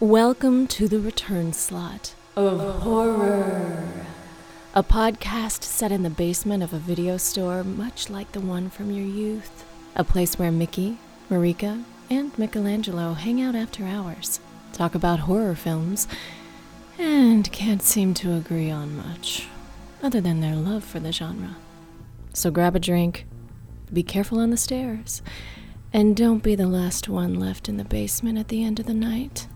Welcome to the return slot of horror. A podcast set in the basement of a video store, much like the one from your youth. A place where Mickey, Marika, and Michelangelo hang out after hours, talk about horror films, and can't seem to agree on much, other than their love for the genre. So grab a drink, be careful on the stairs, and don't be the last one left in the basement at the end of the night.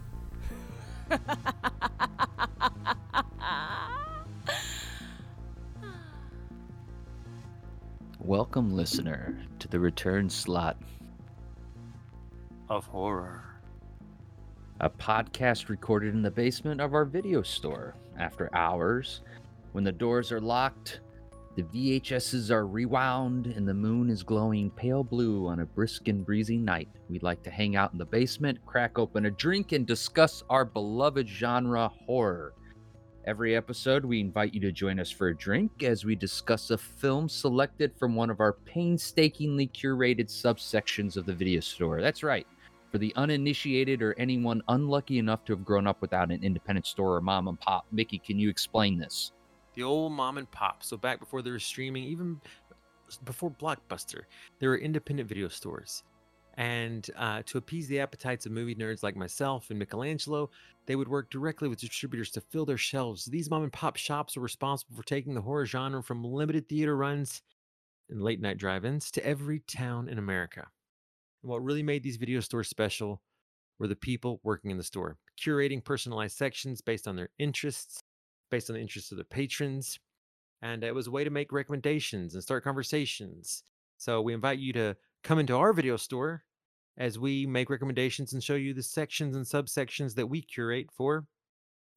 Welcome, listener, to the return slot, of horror. a podcast recorded in the basement of our video store after hours when the doors are locked, the VHSs are rewound, and the moon is glowing pale blue on a brisk and breezy night. We'd like to hang out in the basement, crack open a drink, and discuss our beloved genre horror. Every episode, we invite you to join us for a drink as we discuss a film selected from one of our painstakingly curated subsections of the video store. That's right. For the uninitiated or anyone unlucky enough to have grown up without an independent store or mom and pop, Mickey, can you explain this? The old mom and pop. So back before there was streaming, even before Blockbuster, there were independent video stores. And uh, to appease the appetites of movie nerds like myself and Michelangelo, they would work directly with distributors to fill their shelves. These mom and pop shops were responsible for taking the horror genre from limited theater runs and late night drive ins to every town in America. And what really made these video stores special were the people working in the store, curating personalized sections based on their interests, based on the interests of the patrons. And it was a way to make recommendations and start conversations. So we invite you to come into our video store as we make recommendations and show you the sections and subsections that we curate for,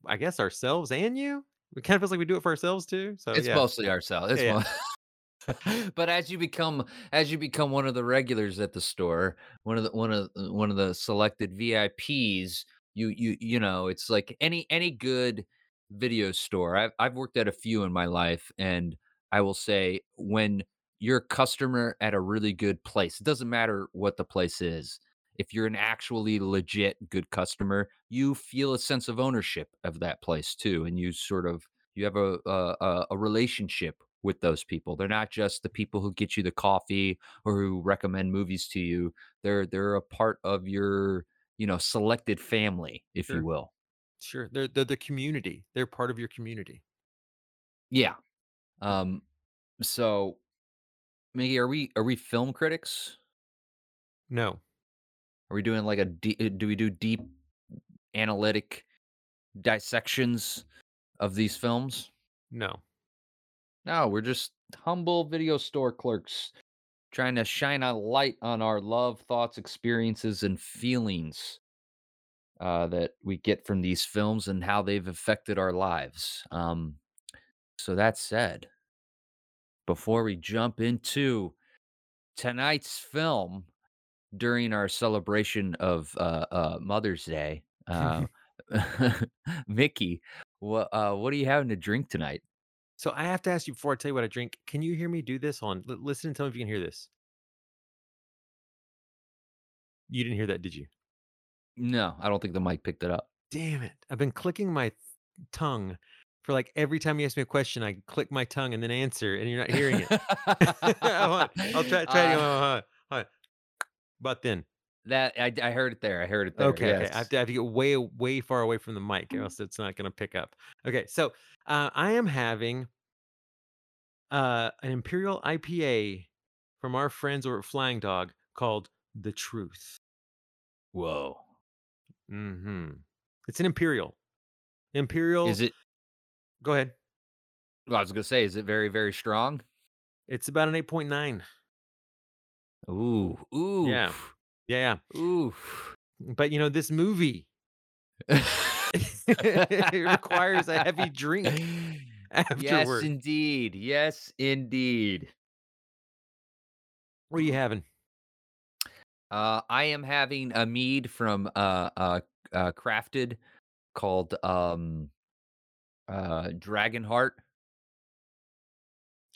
I guess, ourselves and you. It kind of feels like we do it for ourselves too. So it's yeah. mostly ourselves. It's Yeah, but as you become as you become one of the regulars at the store, one of the one of the- one of the selected VIPs, you you you know, it's like any any good video store. I've I've worked at a few in my life, and I will say when you're a customer at a really good place, it doesn't matter what the place is. If you're an actually legit good customer, you feel a sense of ownership of that place too, and you sort of you have a a, a relationship with those people. They're not just the people who get you the coffee or who recommend movies to you. They're they're a part of your, you know, selected family, if sure, you will. Sure. They're they're the community. They're part of your community. Yeah. Um so Miggy, are we are we film critics? No, Are we doing like a de- uh, do we do deep analytic dissections of these films? no. No, we're just humble video store clerks trying to shine a light on our love, thoughts, experiences, and feelings uh, that we get from these films and how they've affected our lives. Um, so that said, before we jump into tonight's film during our celebration of uh, uh, Mother's Day, uh, Mickey, what uh, what are you having to drink tonight? so I have to ask you before I tell you what I drink. Can you hear me do this? On L- listen and tell me if you can hear this. You didn't hear that, did you? No, I don't think the mic picked it up. Damn it! I've been clicking my tongue for like every time you ask me a question. I click my tongue and then answer, and you're not hearing it. I'll try try. Uh, on, hold on. But then, that I, I heard it there. I heard it there. okay, okay, I have Yes. to, I have to get way, way far away from the mic, or else it's not going to pick up. Okay, so uh, I am having uh, an Imperial IPA from our friends over at Flying Dog called The Truth. Whoa. Hmm It's an Imperial. Imperial. Is it? Go ahead. Well, I was gonna say, is it very very strong? It's about an eight point nine. Ooh, ooh, Yeah, yeah, ooh. But you know, this movie it requires a heavy drink yes, indeed. Yes, indeed. What are you having? Uh, I am having a mead from uh, uh, uh crafted called um uh Dragonheart.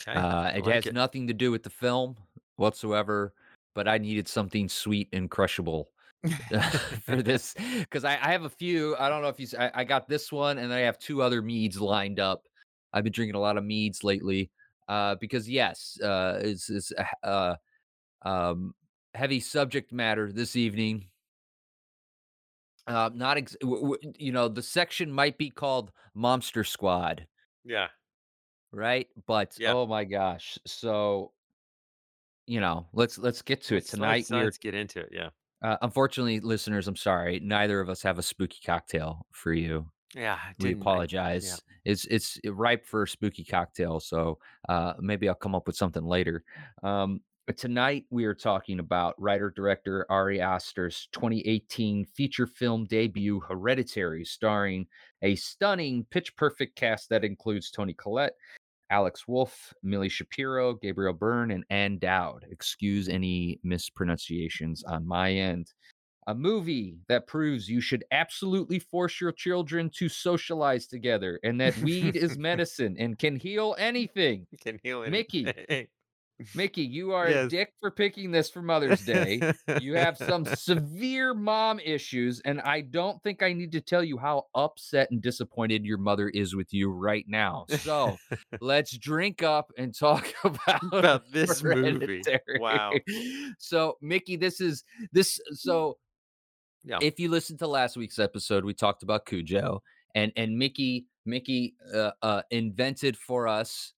Okay, Uh, it like has it. nothing to do with the film whatsoever, but I needed something sweet and crushable for this because I, I have a few. I don't know if you. I got this one, and I have two other meads lined up. I've been drinking a lot of meads lately. Uh, because yes, uh, it's it's a h- uh, um, heavy subject matter this evening. Uh, not ex- w- w- you know the section might be called Momster Squad, Yeah. right? But oh my gosh, so you know let's let's get to it Let's, tonight. let's, let's get into it. Yeah. uh, unfortunately, listeners. I'm sorry, neither of us have a spooky cocktail for you. Yeah. We. I, yeah. apologize. It's it's ripe for a spooky cocktail, so uh, maybe I'll come up with something later. Um, but tonight we are talking about writer director Ari Aster's 2018 feature film debut, Hereditary, starring a stunning, pitch perfect cast that includes Toni Collette, Alex Wolff, Millie Shapiro, Gabriel Byrne, and Ann Dowd. Excuse any mispronunciations on my end a movie that proves you should absolutely force your children to socialize together and that weed is medicine and can heal anything. Can heal it. Mickey. Mickey, you are a dick for picking this for Mother's Day. You have some severe mom issues, and I don't think I need to tell you how upset and disappointed your mother is with you right now. So let's drink up and talk about, About this movie. Wow. So, Mickey, this is this. So, Yeah. if you listened to last week's episode, we talked about Cujo, and and Mickey Mickey uh, uh, invented for us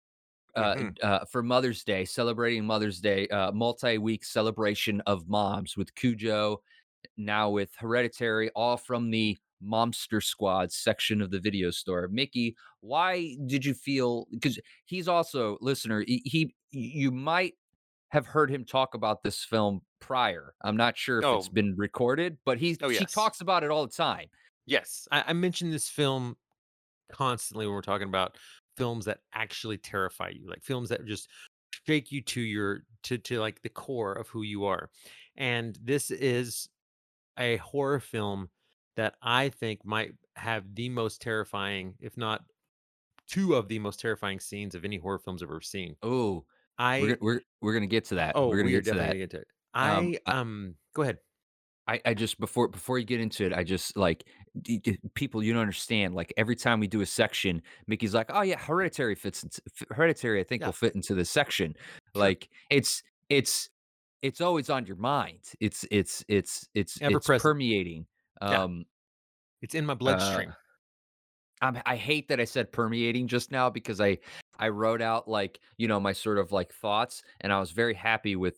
uh, Mhm. uh, for Mother's Day, celebrating Mother's Day, uh, multi-week celebration of moms with Cujo, now with Hereditary, all from the Momster Squad section of the video store. Mickey, why did you feel? Because he's also listener. He, he you might have heard him talk about this film prior. I'm not sure if it's been recorded, but he Oh, he talks about it all the time. Yes, I, I mentioned this film constantly when we're talking about films that actually terrify you, like films that just shake you to your to to like the core of who you are. And this is a horror film that I think might have the most terrifying, if not two of the most terrifying scenes of any horror films I've ever seen. Oh, I we're we're we're gonna get to that. oh, we're gonna we get to that. definitely gonna get to it. I Um, I- um go ahead. I, I just before before you get into it, I just like d- d- people you don't understand. Like every time we do a section, Mickey's like, "Oh yeah, Hereditary fits. Into, Hereditary, I think Yeah. will fit into this section." Sure. Like it's it's it's always on your mind. It's it's it's it's Ever it's present. permeating. Yeah. Um, It's in my uh, bloodstream. I'm, I hate that I said permeating just now because I I wrote out like you know my sort of like thoughts, and I was very happy with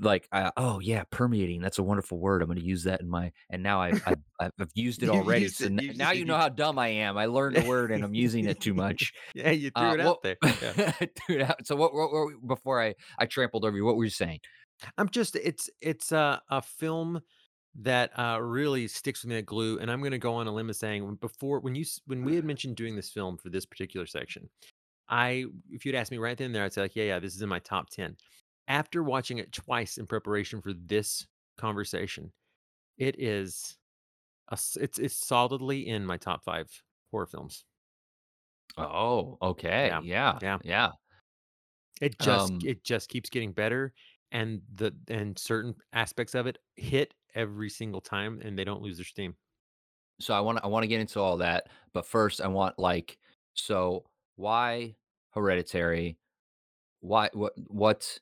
like uh, oh yeah permeating that's a wonderful word i'm going to use that in my and now I, I i've i've used it already used so it, n- now said you know how dumb i am i learned a word and i'm using it too much yeah, you threw Uh, it out there. Yeah. Dude, uh, so what, what, what before i i trampled over you what were you saying I'm just it's it's a a film that uh really sticks with me like glue and I'm going to go on a limb of saying before when you when we had mentioned doing this film for this particular section I if you'd asked me right then and there I'd say like yeah yeah this is in my top 10 after watching it twice in preparation for this conversation it is a, it's it's solidly in my top 5 horror films oh okay Yeah, yeah yeah. yeah It just Um, it just keeps getting better, and the and certain aspects of it hit every single time, and they don't lose their steam. so i want i want to get into all that but first i want like so why hereditary why what what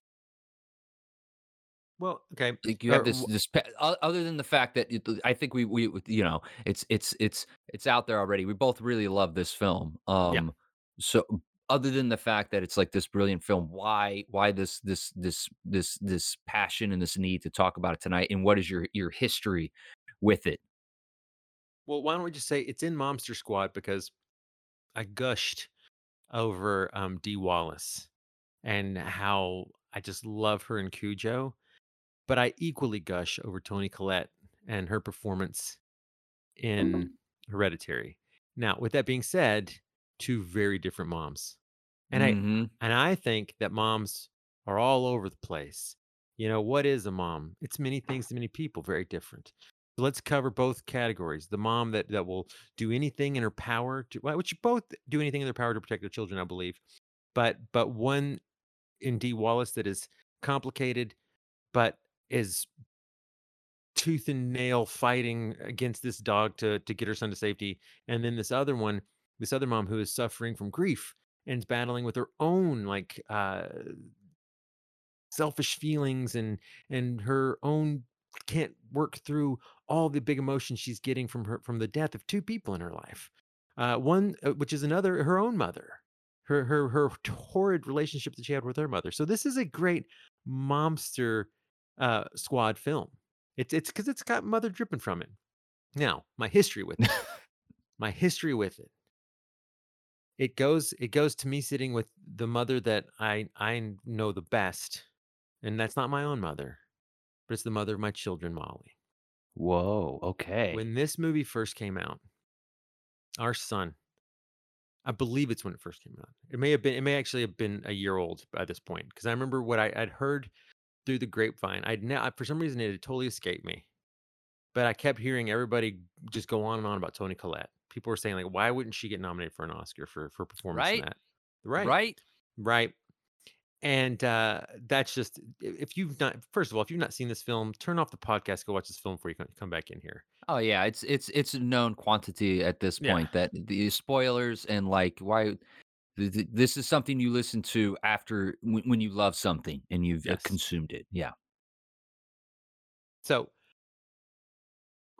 Well, okay, like you have uh, this this other than the fact that it, I think we we you know it's it's it's it's out there already. We both really love this film. Um so other than the fact that it's like this brilliant film, why why this this this this this passion and this need to talk about it tonight and what is your your history with it? Well, why don't we just say it's in Momster Squad because I gushed over um Dee Wallace and how I just love her in Cujo, but I equally gush over Toni Collette and her performance in Hereditary. Now, with that being said, two very different moms. And I Mhm. and I think that moms are all over the place. You know, what is a mom? It's many things to many people, very different. So let's cover both categories. The mom that that will do anything in her power to well, which both do anything in their power to protect their children, I believe. But but one in Dee Wallace that is complicated, but is tooth and nail fighting against this dog to to get her son to safety, and then this other one, this other mom who is suffering from grief and is battling with her own like uh selfish feelings and and her own can't work through all the big emotions she's getting from her from the death of two people in her life. Uh, one, uh, which is another, her own mother, her her her horrid relationship that she had with her mother. So this is a great momster uh, squad film. It's it's because it's got mother dripping from it. Now, my history with it, my history with it, it goes it goes to me sitting with the mother that I I know the best, and that's not my own mother, but it's the mother of my children, Molly. Whoa. Okay. When this movie first came out, our son, I believe it's when it first came out. It may have been, it may actually have been a year old by this point because I remember what I, I'd heard through the grapevine. I'd ne- for some reason it had totally escaped me, but I kept hearing everybody just go on and on about Toni Collette. People were saying like, why wouldn't she get nominated for an Oscar for for performance in Right. that? Right, Right. right. And uh, that's just if you've not first of all, if you've not seen this film, turn off the podcast, go watch this film before you come back in here. Oh yeah, it's it's it's a known quantity at this Yeah. point that the spoilers and like why this is something you listen to after when, you love something and you've uh, Yes. consumed it. Yeah. So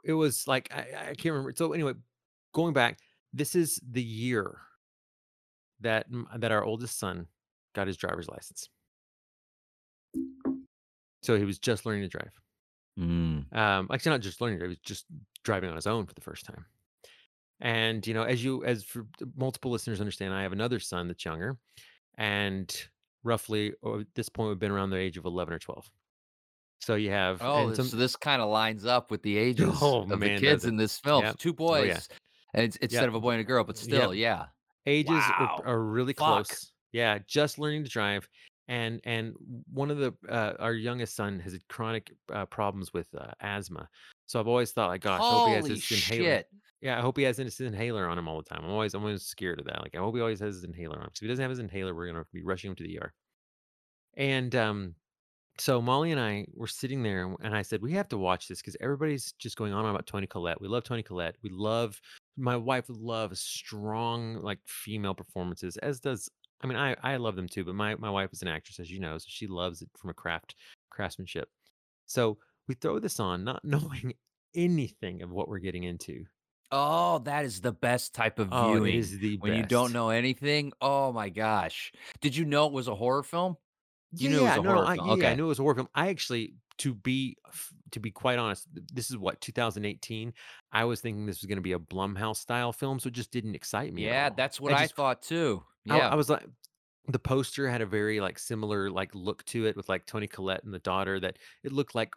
it was like I, I can't remember. So anyway, going back, this is the year that that our oldest son got his driver's license. So he was just learning to drive. Mm. Um, actually, not just learning to drive; he was just driving on his own for the first time. And you know, as you as for multiple listeners understand, I have another son that's younger, and roughly oh, at this point we've been around the age of eleven or twelve. So you have Oh, some so this kind of lines up with the ages Oh, of the kids in this film. Yep. Two Oh, boys, yeah. and it's, instead Yep. of a boy and a girl, but still, yeah. ages Wow. are, are really Fuck. close. Yeah, just learning to drive, and and one of the uh, our youngest son has had chronic uh, problems with uh, asthma. So I've always thought, like, gosh, I hope he has Holy this inhaler. shit! Yeah, I hope he has this inhaler on him all the time. I'm always I'm always scared of that. Like, I hope he always has his inhaler on. if he doesn't have his inhaler, we're gonna be rushing him to the ER. And um, so Molly and I were sitting there, and- I said, "We have to watch this because everybody's just going on about Toni Collette. We love Toni Collette. We love my wife loves strong like female performances, as does I mean I I love them too. But my my wife is an actress, as you know, so she loves it from a craft craftsmanship. So we throw this on, not knowing anything of what we're getting into. Oh, that is the best type of Oh, viewing is the when you don't know anything. Oh my gosh! Did you know it was a horror film? You knew it was a no, horror I, film. yeah, yeah, I Okay. knew it was a horror film. I actually, to be to be quite honest, this is what 2018. I was thinking this was going to be a Blumhouse style film, so it just didn't excite me Yeah, at all. that's what I just, thought too. I, Yeah. I was like, the poster had a very like similar like look to it with like Toni Collette and the daughter. That it looked like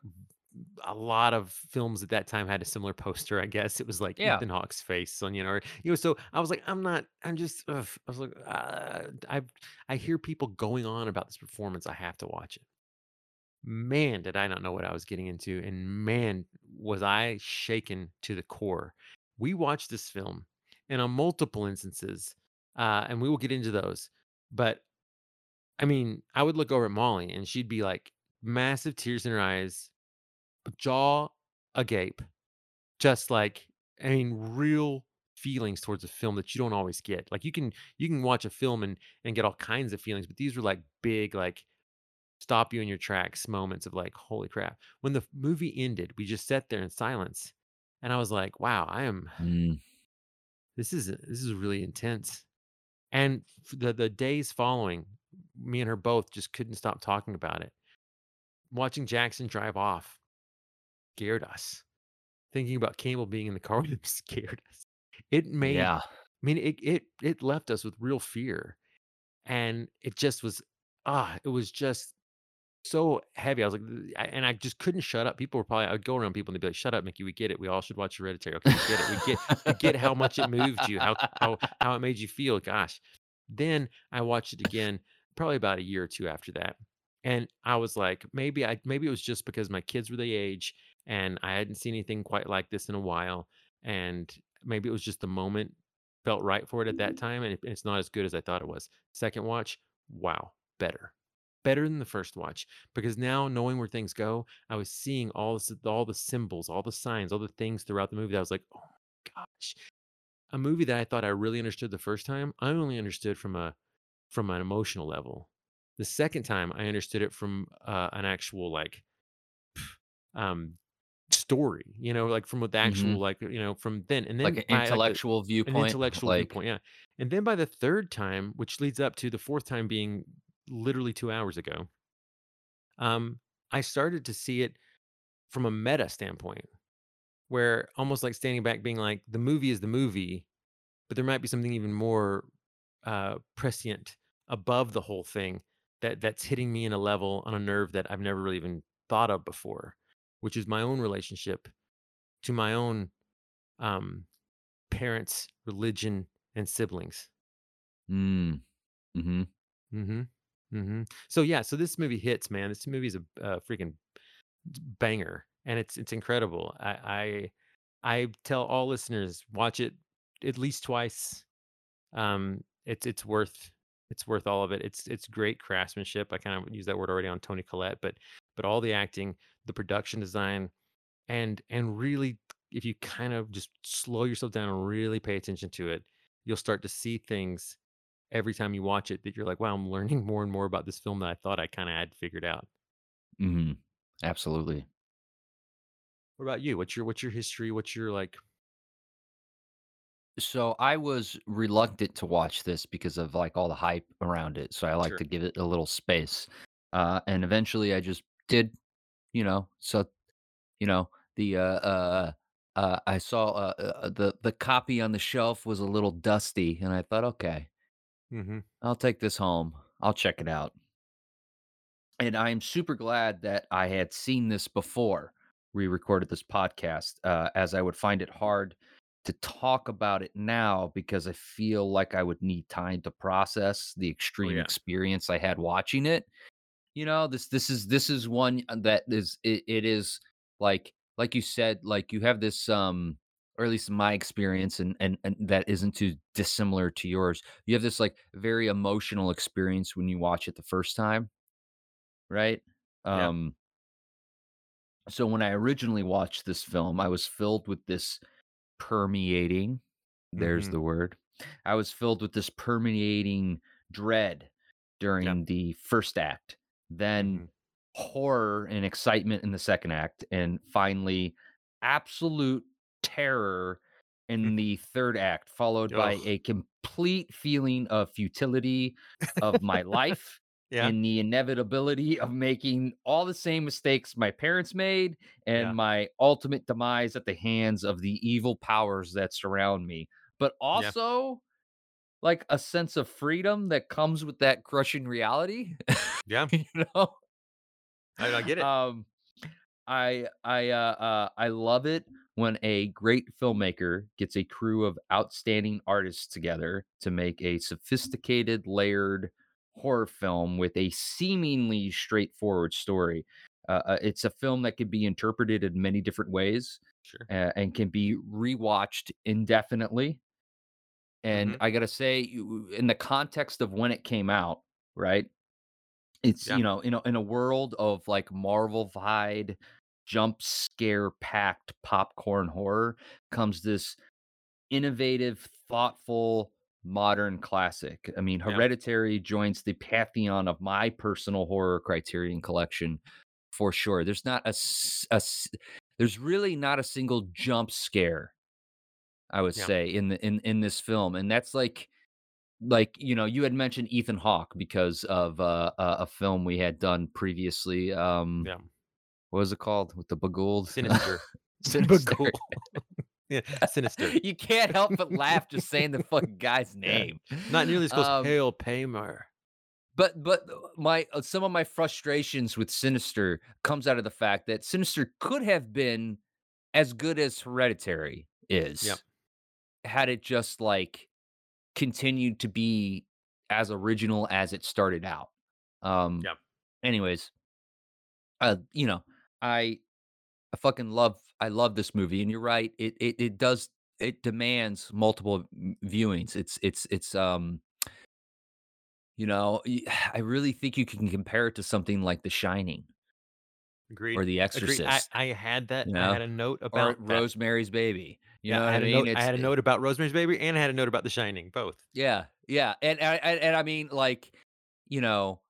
a lot of films at that time had a similar poster. I guess it was like Yeah. Ethan Hawke's face on you know, or, you know. So I was like, I'm not. I'm just. Ugh. I was like, uh, I I hear people going on about this performance. I have to watch it. Man, did I not know what I was getting into, and man, was I shaken to the core. We watched this film, and on multiple instances, uh, and we will get into those. But I mean, I would look over at Molly, and she'd be like massive tears in her eyes, jaw agape, just like I mean, real feelings towards a film that you don't always get. Like you can you can watch a film and and get all kinds of feelings, but these were like big, like stop you in your tracks moments of like, holy crap. When the movie ended, we just sat there in silence, and I was like, wow, I am Mm. this is this is really intense. And the the days following, me and her both just couldn't stop talking about it. Watching Jackson drive off scared us. Thinking about Campbell being in the car with him scared us. It made Yeah. I mean it it it left us with real fear. And it just was ah, it was just so heavy. I was like, I- and I just couldn't shut up. People were probably, I would go around people and they'd be like, shut up, Mickey. We get it. We all should watch Hereditary. Okay, we get it. We get, we get how much it moved you, how, how, how it made you feel. Gosh. Then I watched it again, probably about a year or two after that. And I was like, maybe I, maybe it was just because my kids were the age and I hadn't seen anything quite like this in a while. And maybe it was just the moment felt right for it at that time. And it- it's not as good as I thought it was. Second watch, wow, better better than the first watch because now knowing where things go, I was seeing all this, all the symbols, all the signs, all the things throughout the movie. That I was like, oh my gosh, a movie that I thought I really understood the first time, I only understood from a from an emotional level. The second time, I understood it from uh, an actual like um story, you know, like from what the actual Mhm. like you know from then and Like then an by like the intellectual an viewpoint, intellectual like viewpoint, yeah. And then by the third time, which leads up to the fourth time being literally two hours ago, um, I started to see it from a meta standpoint, where almost like standing back, being like, the movie is the movie, but there might be something even more uh, prescient above the whole thing that that's hitting me in a level on a nerve that I've never really even thought of before, which is my own relationship to my own um, parents, religion, and siblings. Mm, mhm. hmm hmm So yeah, so this movie hits, man. This movie is a, a freaking banger, and it's it's incredible. I, I I tell all listeners watch it at least twice. Um, it's it's worth it's worth all of it. It's it's great craftsmanship. I kind of used that word already on Toni Collette, but but all the acting, the production design, and and really, if you kind of just slow yourself down and really pay attention to it, you'll start to see things every time you watch it that you're like, wow, I'm learning more and more about this film that I thought I kind of had figured out. mm-hmm. Absolutely. What about you? What's your what's your history? What's your like? So I was reluctant to watch this because of like all the hype around it. So I like Sure. to give it a little space. Uh, and eventually I just did, you know, so, you know, the, uh, uh, uh, I saw, uh, uh, the, the copy on the shelf was a little dusty and I thought, okay, mm-hmm. I'll take this home. I'll check it out. And I'm super glad that I had seen this before we recorded this podcast, uh, as I would find it hard to talk about it now because I feel like I would need time to process the Oh extreme yeah. experience I had watching it. You know, this this is this is one uh, that is it, it is like like you said, like you have this um or at least in my experience and, and and that isn't too dissimilar to yours. You have this like very emotional experience when you watch it the first time, right? Yeah. Um so when I originally watched this film, I was filled with this permeating, there's hmm the word. I was filled with this permeating dread Yeah. during the first act, then hmm horror and excitement in the second act, and finally absolute terror in the third act, followed by a complete feeling of futility of my life Yeah. and the inevitability of making all the same mistakes my parents made and Yeah. my ultimate demise at the hands of the evil powers that surround me. But also like a sense of freedom that comes with that crushing reality, Yeah. you know? I, I get it. Um I I uh, uh I love it when a great filmmaker gets a crew of outstanding artists together to make a sophisticated, layered horror film with a seemingly straightforward story. Uh, uh, it's a film that can be interpreted in many different ways Sure. uh, and can be rewatched indefinitely. And hmm I gotta say, in the context of when it came out, right? It's, Yeah. you know, in a in a world of, like, Marvel-fied, jump scare packed popcorn horror comes this innovative, thoughtful, modern classic. I mean, Yeah. Hereditary joins the pantheon of my personal horror Criterion collection for sure. There's not a, a there's really not a single jump scare, I would Yeah. say, in the in in this film, and that's, like like, you know, you had mentioned Ethan Hawke because of, uh, a a film we had done previously, um, Yeah. what was it called? With the Bughuul? Sinister. Sinister. Yeah. Sinister. You can't help but laugh just saying the fucking guy's Yeah. name. Not nearly as close. Um, Hail Paimon. but but, uh, my uh, some of my frustrations with Sinister comes out of the fact that Sinister could have been as good as Hereditary is Yep. Had it just, like, continued to be as original as it started out. Um, Yep. anyways, uh, you know, I I fucking love I love this movie, and you're right. It it it does it demands multiple viewings. It's it's it's, um You know, I really think you can compare it to something like The Shining Agreed. or The Agreed. I Exorcist, I had that you I had a note about. Rosemary's Baby, you Yeah, know I I had a mean? note I had a note about Rosemary's Baby, and I had a note about The Shining, both. Yeah, yeah, and I and and I mean, like, you know,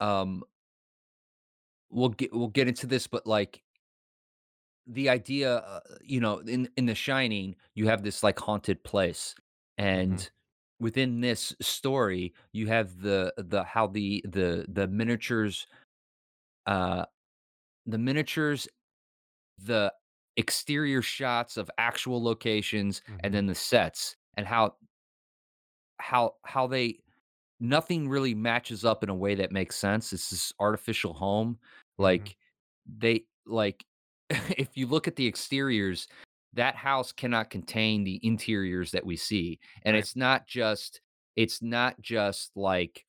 um we'll get we'll get into this, but, like the idea, uh, you know, in in The Shining, you have this, like, haunted place, Mhm. and within this story, you have the the how the the the miniatures, uh the miniatures, the exterior shots of actual locations, and Mhm. then the sets, and how how how they nothing really matches up in a way that makes sense. It's this artificial home. Mhm. Like, they like, if you look at the exteriors, that house cannot contain the interiors that we see, and Right. it's not just it's not just like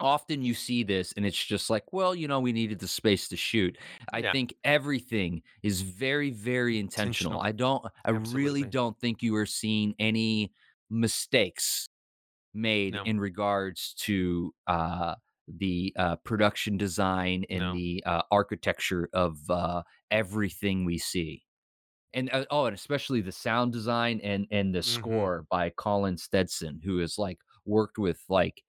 often you see this and it's just like, "Well, you know, we needed the space to shoot." I Yeah. think everything is very, very intentional. Intentional. I don't I really don't think you are seeing any mistakes made No. in regards to, uh, the, uh, production design and No. the, uh, architecture of, uh, everything we see. And, uh oh, and especially the sound design and and the Mhm. score by Colin Stetson, who has, like, worked with, like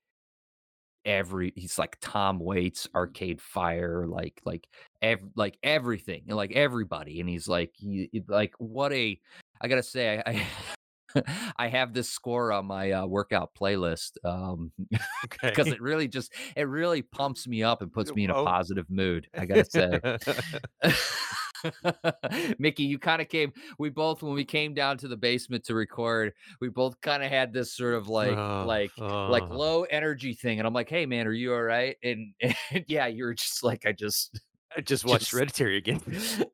every he's like Tom Waits, Arcade Fire, like like ev like everything, and like everybody, and he's like he like what a I gotta say, I I I have this score on my, uh, workout playlist, um, because Okay. it really just it really pumps me up and puts me in a positive mood, I gotta say. Mickey, you kinda came we both when we came down to the basement to record, we both kinda had this sort of like Oh, like like oh. low energy thing, and I'm like, "Hey, man, are you alright?" And and yeah, you were just like, I just I just watched just Hereditary again.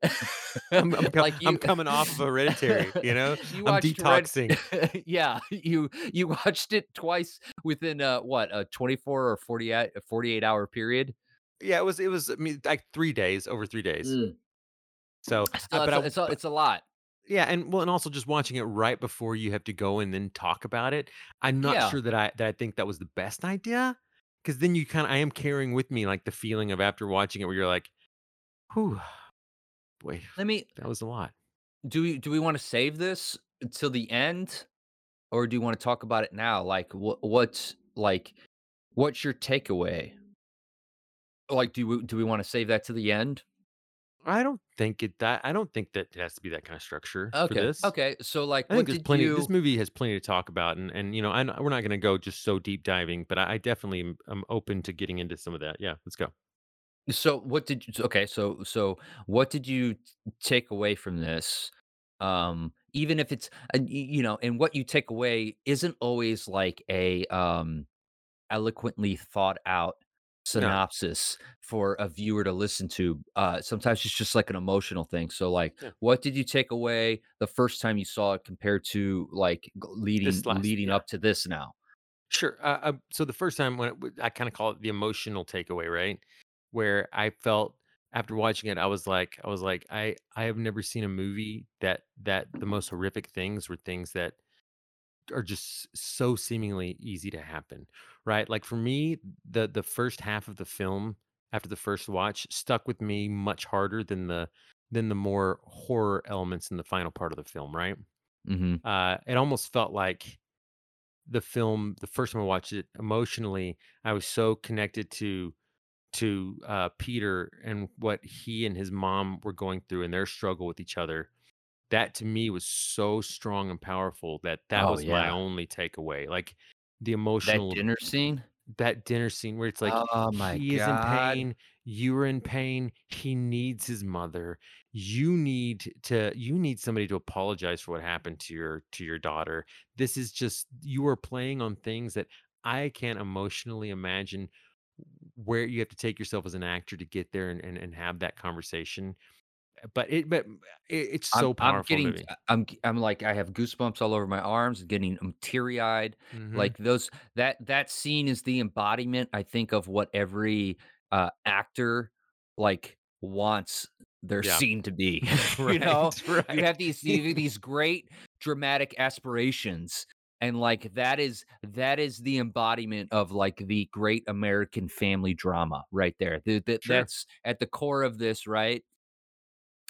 I'm I'm like I'm coming off of Hereditary, you know? you I'm Hered detoxing. yeah, you you watched it twice within a what, a 24 or 48 48 hour period? Yeah, it was it was, I mean, like 3 days, over 3 days. Mm. So, uh, Still, but it's I a it's a it's a lot. yeah, and well, and also just watching it right before you have to go and then talk about it, I'm not Yeah. sure that I that I think that was the best idea because then you kinda I am carrying with me, like, the feeling of after watching it where you're like, "Whew, boy, Let me that was a lot." do we do we wanna save this until the end, or do you wanna talk about it now? Like, what what's like, what's your takeaway? Like, do we do we wanna save that to the end? I don't think it that I don't think that it has to be that kinda structure for Okay, this. okay, so, like, I think there's plenty this movie has plenty to talk about, and and, you know, I we're not gonna go just so deep diving, but I I definitely am am open to getting into some of that. Yeah, let's go. so what did you okay, so so what did you take away from this? Um, even if it's you know, and what you take away isn't always like a, um eloquently thought out No. synopsis for a viewer to listen to. Uh, sometimes it's just like an emotional thing. So, like, Yeah. what did you take away the first time you saw it compared to like leading last leading yeah. up to this now? Sure. Uh, uh, so the first time when it, I kind of call it the emotional takeaway, right? Where I felt after watching it, I was like, I was like, I I have never seen a movie that that the most horrific things were things that are just so seemingly easy to happen, right? Like for me, the the first half of the film after the first watch stuck with me much harder than the than the more horror elements in the final part of the film, right? hmm Uh, it almost felt like the film the first time I watched it emotionally, I was so connected to to uh, Peter and what he and his mom were going through and their struggle with each other. That to me was so strong and powerful that that Oh was my only takeaway. Like the that emotional dinner scene. that dinner scene where it's like Oh my god, he is in pain, you are in pain, he needs his mother. You need to you need somebody to apologize for what happened to your to your daughter. This is just you are playing on things that I can't emotionally imagine where you have to take yourself as an actor to get there and, and, and have that conversation. But it but it, it's I'm so I'm powerful getting movie. I'm I'm like, I have goosebumps all over my arms, getting, um, teary-eyed, hmm like, those that that scene is the embodiment, I think, of what every, uh, actor, like, wants their Yeah. scene to be, you know? right. You have these you have these great dramatic aspirations, and like that is that is the embodiment of like the great American family drama right there. The, the, Sure. that's at the core of this, right?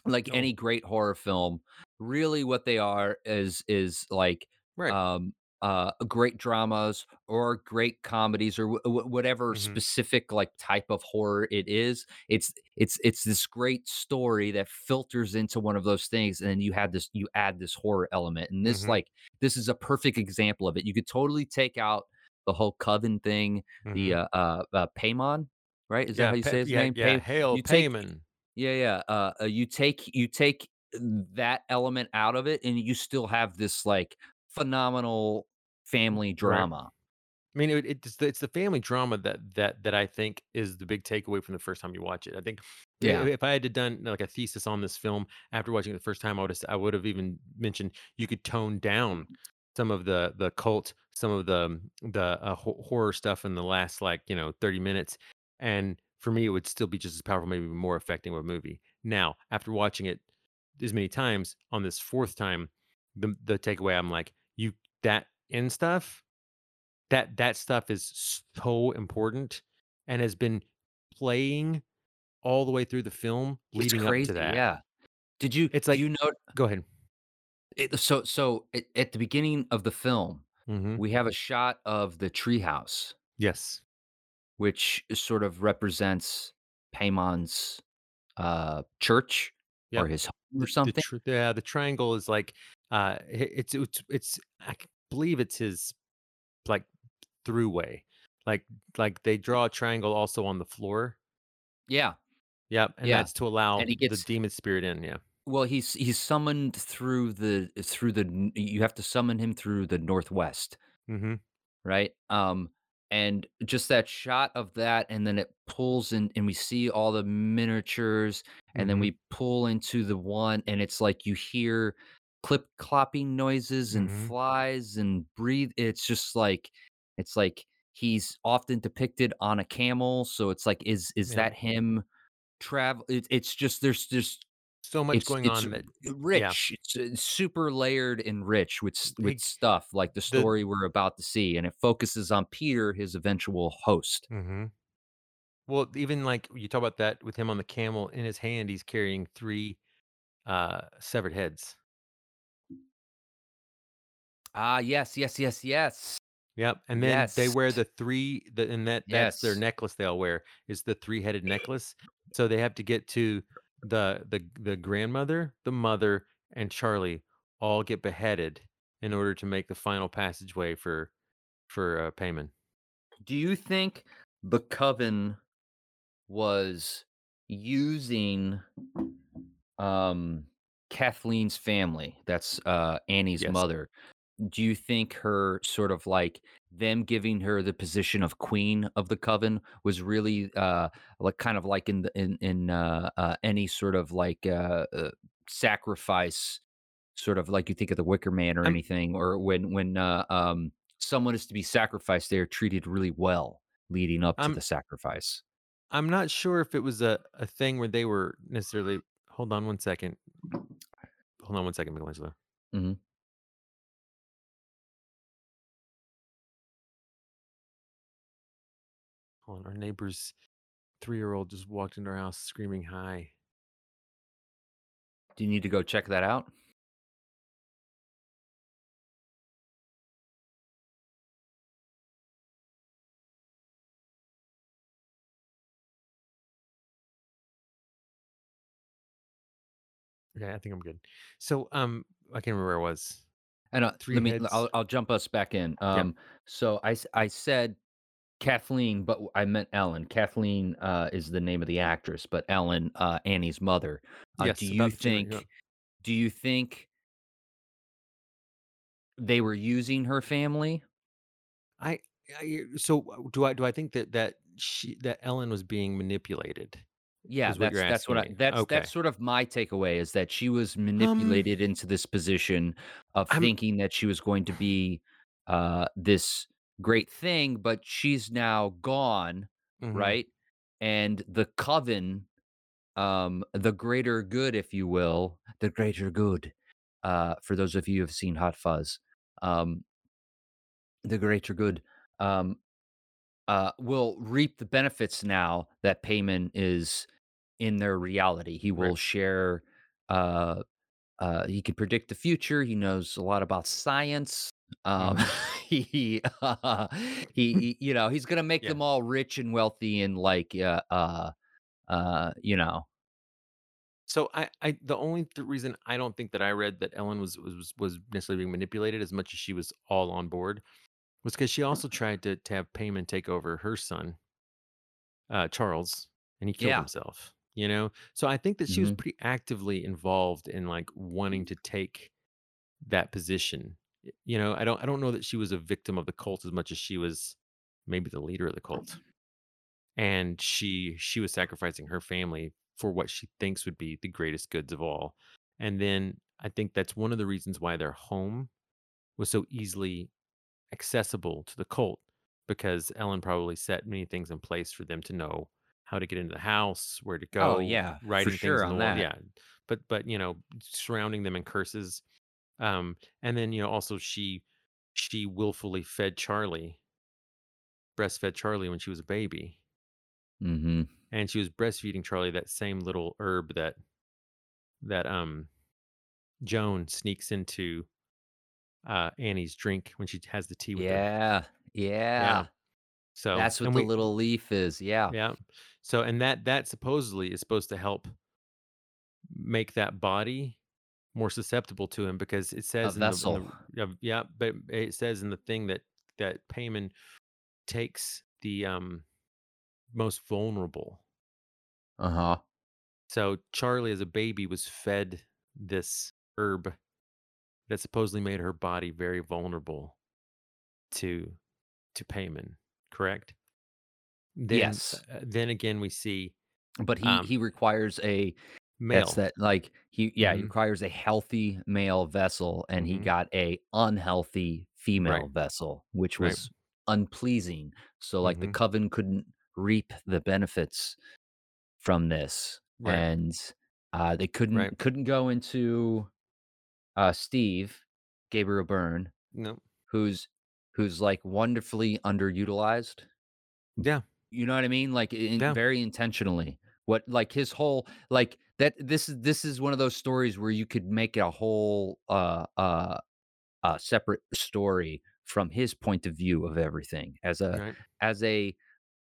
Like any great horror film, really what they are is is like right. um uh great dramas or great comedies or wh- whatever Mhm. specific like type of horror it is it's it's it's this great story that filters into one of those things and then you had this you add this horror element and this Mhm. like this is a perfect example of it you could totally take out the whole coven thing the Mhm. uh uh, uh Paimon right is that how you pa say his yeah, name yeah, Pay, hail you take Paimon. Yeah, yeah. Uh, uh, you take you take that element out of it, and you still have this like phenomenal family Right. drama. I mean, it, it's the it's the family drama that that that I think is the big takeaway from the first time you watch it. I think Yeah, if I had to done like a thesis on this film after watching it the first time, I would have I would have even mentioned you could tone down some of the the cult, some of the the uh, horror stuff in the last like you know thirty minutes, and for me it would still be just as powerful, maybe more affecting of a movie. Now, after watching it as many times on this fourth time, the the takeaway I'm like you that end stuff that that stuff is so important and has been playing all the way through the film it's leading up to crazy. that. Yeah. Did you It's like you know? go ahead. It, so so at, at the beginning of the film, Mhm. we have a shot of the treehouse, Yes. Which sort of represents Paimon's uh, church or his home or The the something. tr yeah, the triangle is like, uh, it's it's it's I believe it's his, like, throughway. Like like, they draw a triangle also on the floor. Yeah, Yep, and yeah. that's to allow And he the demon spirit in, yeah. Well, he's he's summoned through the through the you have to summon him through the Northwest, Mhm. right? Um, and just that shot of that, and then it pulls in and we see all the miniatures, and then Mhm. we pull into the one, and it's like you hear clip-clopping noises and Mhm. flies and breathe it's just like it's like he's often depicted on a camel, so it's like, is is Yep. that him travel it it's just there's just So much it's going it's on that yeah. rich, it's, uh, super layered and rich with with He stuff like the the story we're about to see, and it focuses on Peter, his eventual host. Mhm. Well, even like you talk about that with him on the camel in his hand, he's carrying three uh severed heads. Ah, yes, yes, yes, yes. Yep. And then they wear the three the and that that's their necklace they all wear is the three-headed necklace. So they have to get to the the the grandmother, the mother, and Charlie all get beheaded in order to make the final passageway for for uh, Paimon. Do you think the coven was using, um, Kathleen's family, that's, uh, Annie's Yes. mother, do you think her sort of like them giving her the position of queen of the coven was really uh like kind of like in the in in uh, uh any sort of like uh, uh sacrifice sort of like you think of the wicker man or I'm anything or when when uh um someone is to be sacrificed they're treated really well leading up to I'm the sacrifice I'm not sure if it was a a thing where they were necessarily Hold on one second. Hold on one second, Michelangelo. hmm on, our neighbor's three-year-old just walked into our house screaming hi. do you need to go check that out Okay, I think I'm good. So, um, I can't remember where I was. and uh, Three let me heads. I'll, I'll jump us back in Yep. um so i i said Kathleen, but I meant Ellen. Kathleen, uh, is the name of the actress, but Ellen, uh, Annie's mother. Uh, do you about the two. Think do you think they were using her family? I, I so uh, do I do I think that that she that Ellen was being manipulated Yeah, that's that's what I that's that's sort of my takeaway is that she was Um, manipulated into this position of I'm thinking that she was going to be, uh, this great thing, but she's now gone, mhm. right? And the coven um, the greater good, if you will, the greater good. Uh, for those of you who have seen Hot Fuzz, um, the greater good, um, uh, will reap the benefits now that Paimon is in their reality. He Right. will share, uh, uh, he can predict the future. He knows a lot about science. Um, Mhm. he, uh, he, he- you know, he's gonna make Yeah. them all rich and wealthy and like, uh, uh, uh, you know, So I, I the only th- reason I don't think that I read that Ellen was was was necessarily being manipulated as much as she was all on board was because she also tried to, to have Paimon take over her son, uh, Charles, and he killed yeah, himself. You know, so I think that she was hmm pretty actively involved in like wanting to take that position. You know, I don't I don't know that she was a victim of the cult as much as she was maybe the leader of the cult. Mm-hmm. And she she was sacrificing her family for what she thinks would be the greatest goods of all. And then I think that's one of the reasons why their home was so easily accessible to the cult because Ellen probably set many things in place for them to know how to get into the house, where to go. oh go, yeah, for writing things sure in the on that. Yeah. But but you know, surrounding them in curses um, and then, you know, also she she willfully fed Charlie, breastfed Charlie when she was a baby. hmm And she was breastfeeding Charlie that same little herb that that um Joan sneaks into uh Annie's drink when she has the tea with her. Yeah, Yeah. yeah. So That's what the we little leaf is. Yeah. yeah. So and that that supposedly is supposed to help make that body more susceptible to him because it A says in the, in vessel. the uh, yeah, but it says in the thing that that Paimon takes the um most vulnerable. Uh-huh. So Charlie, as a baby, was fed this herb that supposedly made her body very vulnerable to to Paimon. Correct. Then, Yes. uh, then again, we see But he um, he requires a male. that's that like he yeah, he Mhm, requires a healthy male vessel and he mhm, got a unhealthy female Right. vessel, which Right. was unpleasing. So like the hmm coven couldn't reap the benefits from this. Right. And uh they couldn't couldn't go into uh Steve, Gabriel Byrne, No. who's who's like wonderfully underutilized. Yeah. You know what I mean? Like in, Yeah. very intentionally. What like his whole like that this is this is one of those stories where you could make a whole uh uh uh separate story from his point of view of everything as a Right. as a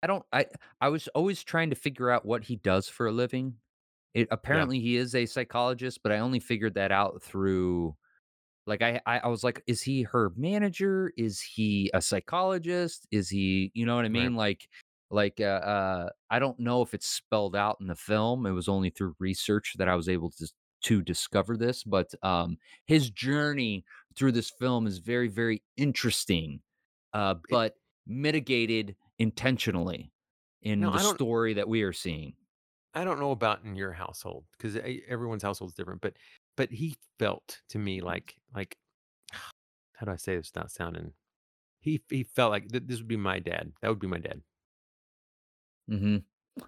I don't I I was always trying to figure out what he does for a living. It Yeah. apparently he is a psychologist, but I only figured that out through like I, I I was like, is he her manager? Is he a psychologist? Is he, you know what I Right. mean? Like, like uh, uh I don't know if it's spelled out in the film. It was only through research that I was able to to discover this. But um his journey through this film is very, very interesting, uh, It, but mitigated intentionally in no, the story that we are seeing. I don't know about in your household because everyone's household is different. But but he felt to me like like how do I say this without sounding? He he felt like th- this would be my dad. That would be my dad. Hmm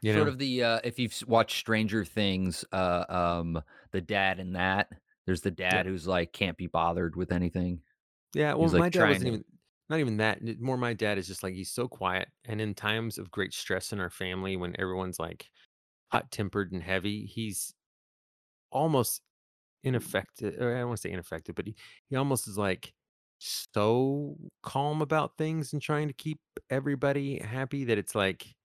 You Sort know? of the uh if you've watched Stranger Things, uh um the dad in that, there's the Yeah. dad who's like can't be bothered with anything. Yeah. Well, He's like my dad trying wasn't to even not even that. More my dad is just like he's so quiet, and in times of great stress in our family, when everyone's like hot tempered and heavy, he's almost ineffective. Or I don't want to say ineffective, but he he almost is like so calm about things and trying to keep everybody happy that it's like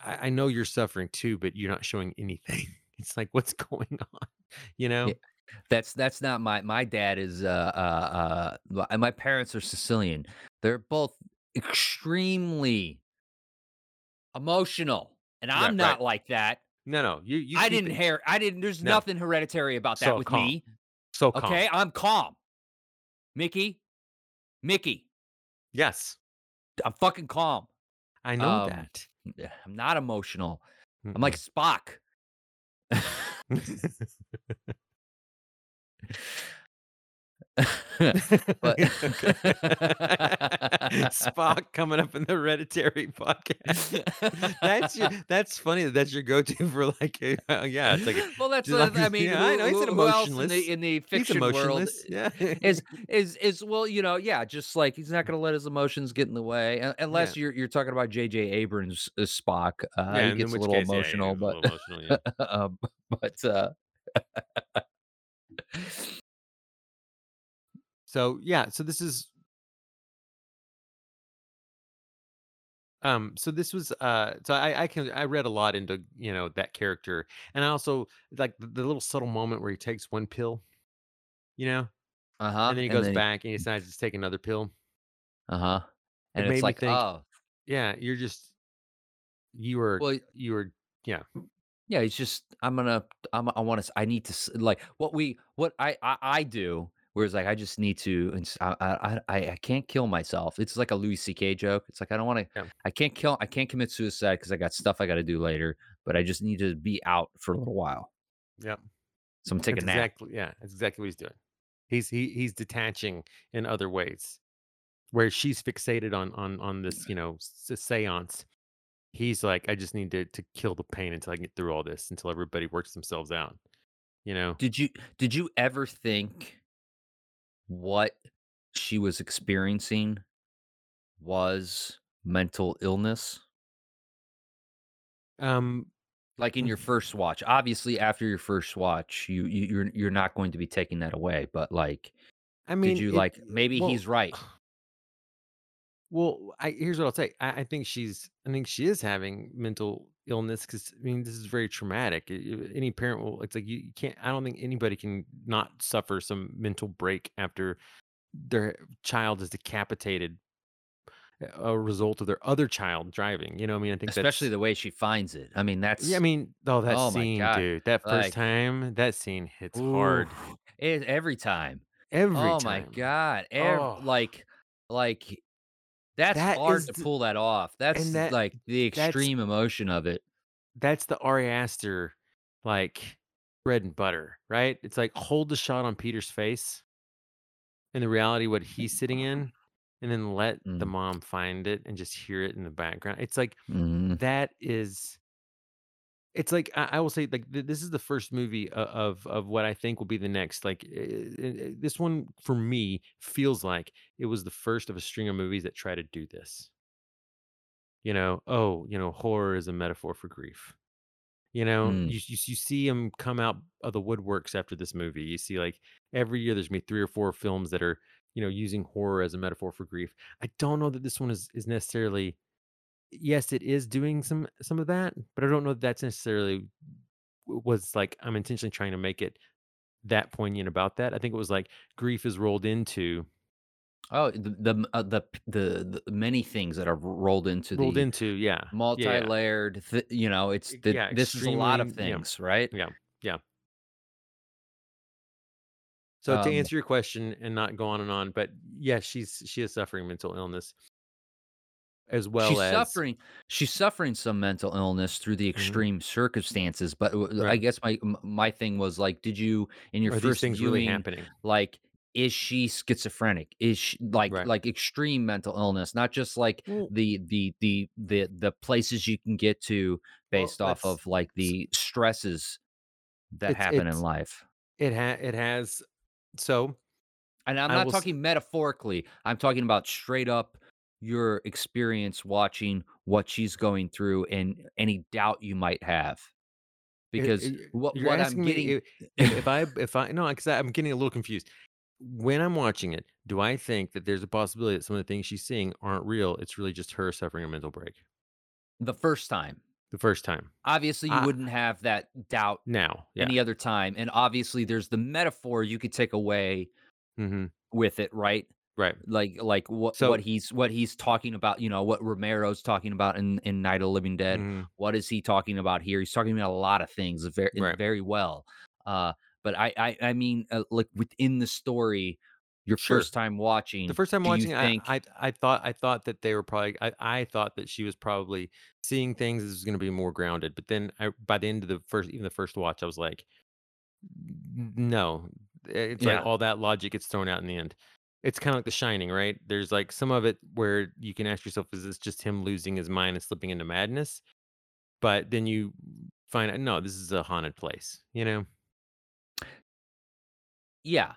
I, I know you're suffering too, but you're not showing anything. It's like what's going on, you yeah, know? that's that's not my my dad is uh uh uh my parents are Sicilian. They're both extremely emotional. And I'm right. not like that. No, no, you you I didn't hair I didn't there's no nothing hereditary about that so with calm, me. so calm. Okay? I'm calm. Mickey, Mickey, Yes, I'm fucking calm. I know Um that. I'm not emotional. I'm like Spock. But Spock coming up in the Hereditary podcast. That's your, that's funny. That's your go-to for like, a, uh, yeah, it's like well, that's like- I mean, yeah, I who, know he's an who- who else in the in the fiction world. Yeah, is is is well, you know, yeah, just like he's not going to let his emotions get in the way, un- unless you're you're talking about J.J. Abrams' uh, Spock. Uh, Yeah, he gets a little case, yeah, yeah, emotional, it a but little emotional, yeah. um, but uh, So yeah, so this is um so this was uh so I I can I read a lot into you know that character and I also like the, the little subtle moment where he takes one pill, you know, uh huh, and then he goes back and he decides to take another pill. uh huh, and made it's like, think- oh, Yeah, you're just you were well, you were yeah Yeah, it's just I'm gonna I'm I want to I need to s- like what we what I I, I do. Whereas like I just need to I I I can't kill myself. It's like a Louis C.K. joke. It's like I don't want to. Yeah. I can't kill. I can't commit suicide because I got stuff I got to do later. But I just need to be out for a little while. Yep. So I'm taking that's a nap. exactly yeah that's exactly what he's doing. He's he he's detaching in other ways, where she's fixated on on on this you know seance. He's like, I just need to to kill the pain until I get through all this, until everybody works themselves out. You know, Did you did you ever think what she was experiencing was mental illness? um, Like in your Mm. first watch. Obviously, after your first watch, you, you you're you're not going to be taking that away. But like, I mean, did you it- like maybe well, he's right? Well, I here's what I'll say. I, I think she's. I think she is having mental illness because I mean this is very traumatic. Any parent will. It's like you, you can't. I don't think anybody can not suffer some mental break after their child is decapitated, eh, a result of their other child driving. You know, I mean, I think Especially the way she finds it. I mean, that's Yeah, I mean, oh, that Oh scene, dude. That first like- time, that scene hits hard it, every time. every oh time. my god! Ev- Oh. Like, like that's That hard to the- pull that off. That's that- like the extreme emotion of it. that's the Ari Aster like bread and butter, right? It's like hold the shot on Peter's face and the reality what he's sitting in, and then let the Mm. mom find it and just hear it in the background. It's like Mhm. that is it's like I, I will say like th- this is the first movie o- of of what I think will be the next like uh, uh, this one for me feels like it was the first of a string of movies that try to do this. You know oh you know horror is a metaphor for grief. You know Mm. you, you you see them come out of the woodworks after this movie. You see like every year there's gonna three or four films that are you know using horror as a metaphor for grief. I don't know that this one is is necessarily yes it is doing some some of that but i don't know that that's necessarily was like i'm intentionally trying to make it that poignant about that i think it was like grief is rolled into Oh, the the uh, the the the many things that are rolled into rolled the into yeah yeah, multi-layered. Th- you know, it's the, Yeah, this is a lot of extremely- yeah. things, right? yeah yeah so to Um, answer your question and not go on and on but yes she's she is suffering mental illness as well she's as suffering. She's suffering some mental illness through the extreme circumstances. But w- I Mm-hmm. Guess my my thing was like, did you in your are first things viewing, really happening like, is she schizophrenic? Is she like Right. like extreme mental illness, not just like Well- the the the the the places you can get to based off of like the stresses that It's- happen it's- in life. it ha- it has so And I'm I not s- talking metaphorically. I'm talking about straight up your experience watching what she's going through and any doubt you might have. Because it- what, what I'm getting, if, if, I if I no, because I'm getting a little confused. When I'm watching it, do I think that there's a possibility that some of the things she's seeing aren't real? It's really just her suffering a mental break the first time, the first time. obviously you wouldn't have that doubt Now, yeah, any other time. And obviously there's the metaphor you could take away hmm with it, right? Right. Like like what So- what he's what he's talking about, you know, what Romero's talking about in, in Night of the Living Dead. Mhm. what is he talking about here? He's talking about a lot of things very Right. very well. Uh, but I I, I mean, uh, like within the story, your Sure. first time watching, The first time watching, think, I, I I thought I thought that they were probably I, I thought that she was probably seeing things was going to be more grounded. But then I, by the end of the first even the first watch, I was like, no, it's Yeah. like all that logic gets thrown out in the end. It's kind of like The Shining, right? There's like some of it where you can ask yourself, is this just him losing his mind and slipping into madness? But then you find out, no, this is a haunted place. You know? Yeah.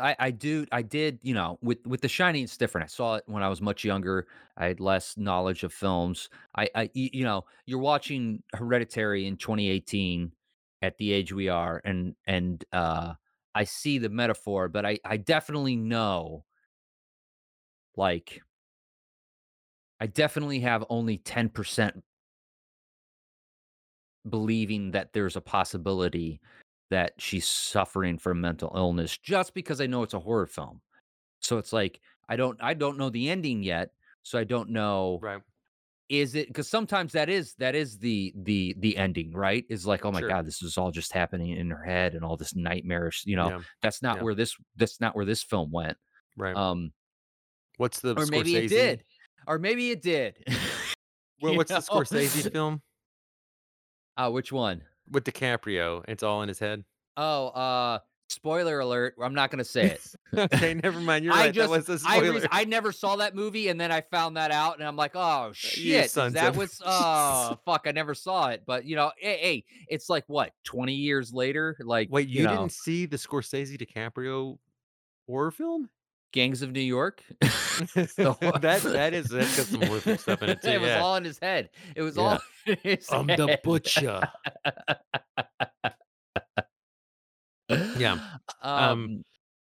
I, I do I did you know with with The Shining it's different. I saw it when I was much younger. I had less knowledge of films. I I you know you're watching Hereditary in 2018 at the age we are, and and uh I see the metaphor, but I I definitely know like I definitely have only 10% believing that there's a possibility that she's suffering from mental illness just because I know it's a horror film. So it's like I don't I don't know the ending yet, so I don't know Right. Is it because sometimes that is that is the the the ending, right? Is like, oh my Sure. god, this is all just happening in her head and all this nightmarish, you know. Yeah. That's not yeah. where this that's not where this film went. Right. Um What's the or maybe it did. Or maybe it did. Well, what's the know? Scorsese film Uh which one? with DiCaprio? It's all in his head. Oh, uh spoiler alert. I'm not gonna say it. okay, never mind. You're I right. just that was a I, spoiler. re- I never saw that movie, and then I found that out, and I'm like, oh uh, shit, that was oh fuck, I never saw it. But you know, hey, hey, it's like what 20 years later, like Wait, you, know, didn't see the Scorsese DiCaprio horror film? Gangs of New York. That that is that's got some horrific stuff in it too. it was yeah. all in his head. It was all in his I'm the butcher. Yeah. Um,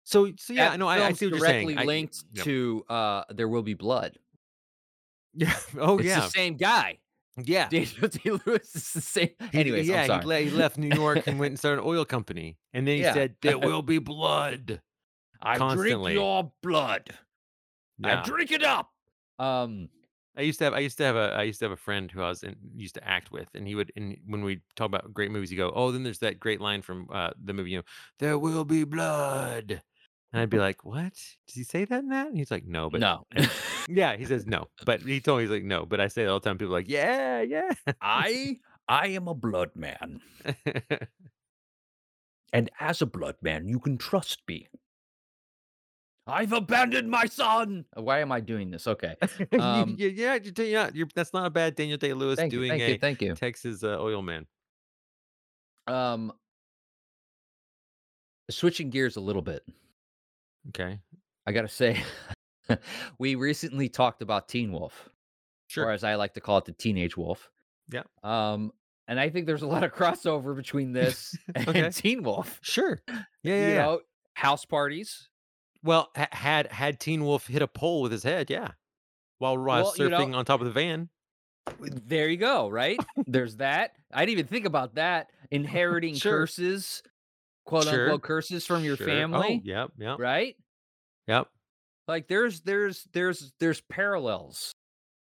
So so yeah, no, I, I see what you're saying. directly I- linked yep. to uh, There Will Be Blood. yeah. Oh it's yeah. the same guy. yeah. Daniel Day Lewis is the same. Anyways, yeah, I'm sorry. He, le- he left New York and went and started an oil company, and then he Yeah. said, "There will be blood." I constantly. drink your blood. Yeah. I drink it up. Um, I used to have I used to have a I used to have a friend who I was in, used to act with, and he would and when we talk about great movies, he go, "Oh, then there's that great line from uh, the movie, you know, there will be blood," and I'd be like, "What? Did he say that in that?" And he's like, "No, but no, yeah, he says no, but he told me he's like no, but I say it all the time. People are like, yeah, yeah, I I am a blood man, and as a blood man, you can trust me. I've abandoned my son. Why am I doing this? Okay. Um, yeah, you're, yeah, you're, that's not a bad Daniel Day Lewis Thank you. doing Thank a you. Thank you. Texas uh, oil man. Um, switching gears a little bit. Okay, I gotta say, we recently talked about Teen Wolf. or as I like to call it, the Teenage Wolf. Yeah. Um, and I think there's a lot of crossover between this and Teen Wolf. sure, yeah, yeah, you yeah. know, house parties. Well, ha- had had Teen Wolf hit a pole with his head, yeah, while while Well, you know- surfing on top of the van. There you go. Right there's that. I didn't even think about that. Inheriting Sure. curses, quote Sure. unquote curses from your Sure. Oh, family. Oh, yep, yep, Right. yep. Like there's there's there's there's parallels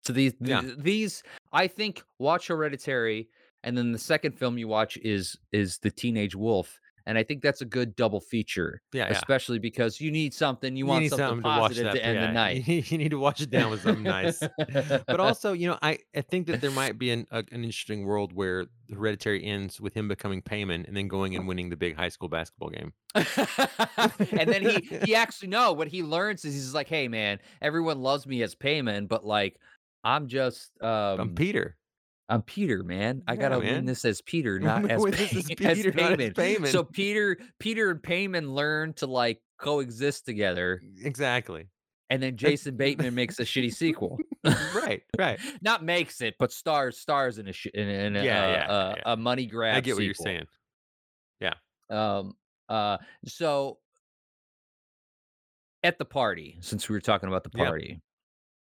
to these Yeah. th- these. I think watch Hereditary, and then the second film you watch is is the Teenage Wolf, and I think that's a good double feature. Yeah, yeah. especially because you need something. You, want need something, to watch positive that to end the night. You need to watch it down with something nice. but also, you know, I, I think that there might be an, a, an interesting world where Hereditary ends with him becoming Paimon and then going and winning the big high school basketball game. and then he he actually no. What he learns is he's like, hey man, everyone loves me as Paimon, but like I'm just um I'm Peter. I'm Peter, man. I Yeah, gotta man. win this as Peter, not as, as Pay- as Peter, as Paimon. Paimon. So Peter, Peter and Paimon learn to like coexist together, Exactly. and then Jason Bateman makes a shitty sequel. right, right. Not makes it, but stars stars in a sh- in, a- in a, Yeah, uh, yeah, uh, yeah. a money grab. I get what you're saying. Yeah. Um, uh, so at the party, since we were talking about the party,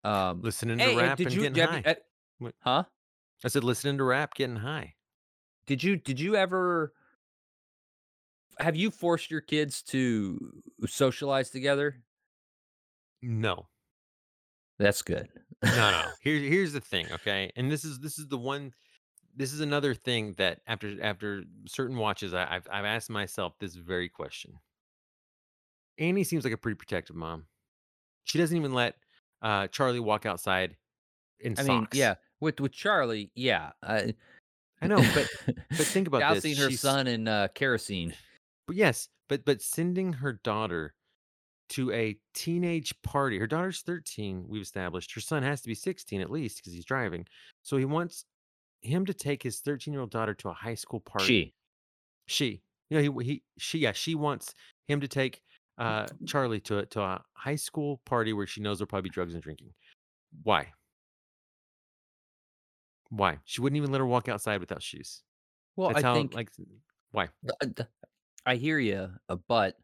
um, Listening to hey, rap did and you, getting have high. uh, huh? I said listening to rap, getting high. Did you did you ever have you forced your kids to socialize together? No. That's good. no, no. Here's here's the thing, okay? And this is this is the one. This is another thing that after after certain watches, I, I've I've asked myself this very question. Annie seems like a pretty protective mom. She doesn't even let uh, Charlie walk outside in I socks. mean, yeah, with with Charlie, yeah. I, I know, but but think about this. dousing her She's- son in uh, kerosene. But yes, but but sending her daughter to a teenage party. Her daughter's 13, we've established. Her son has to be 16 at least because he's driving. So he wants him to take his 13-year-old daughter to a high school party. She. She. You know, he he she yeah, she wants him to take uh Charlie to a to a high school party where she knows there'll probably be drugs and drinking. Why? Why? She wouldn't even let her walk outside without shoes. Well, That's I how think like why? uh, I hear you, but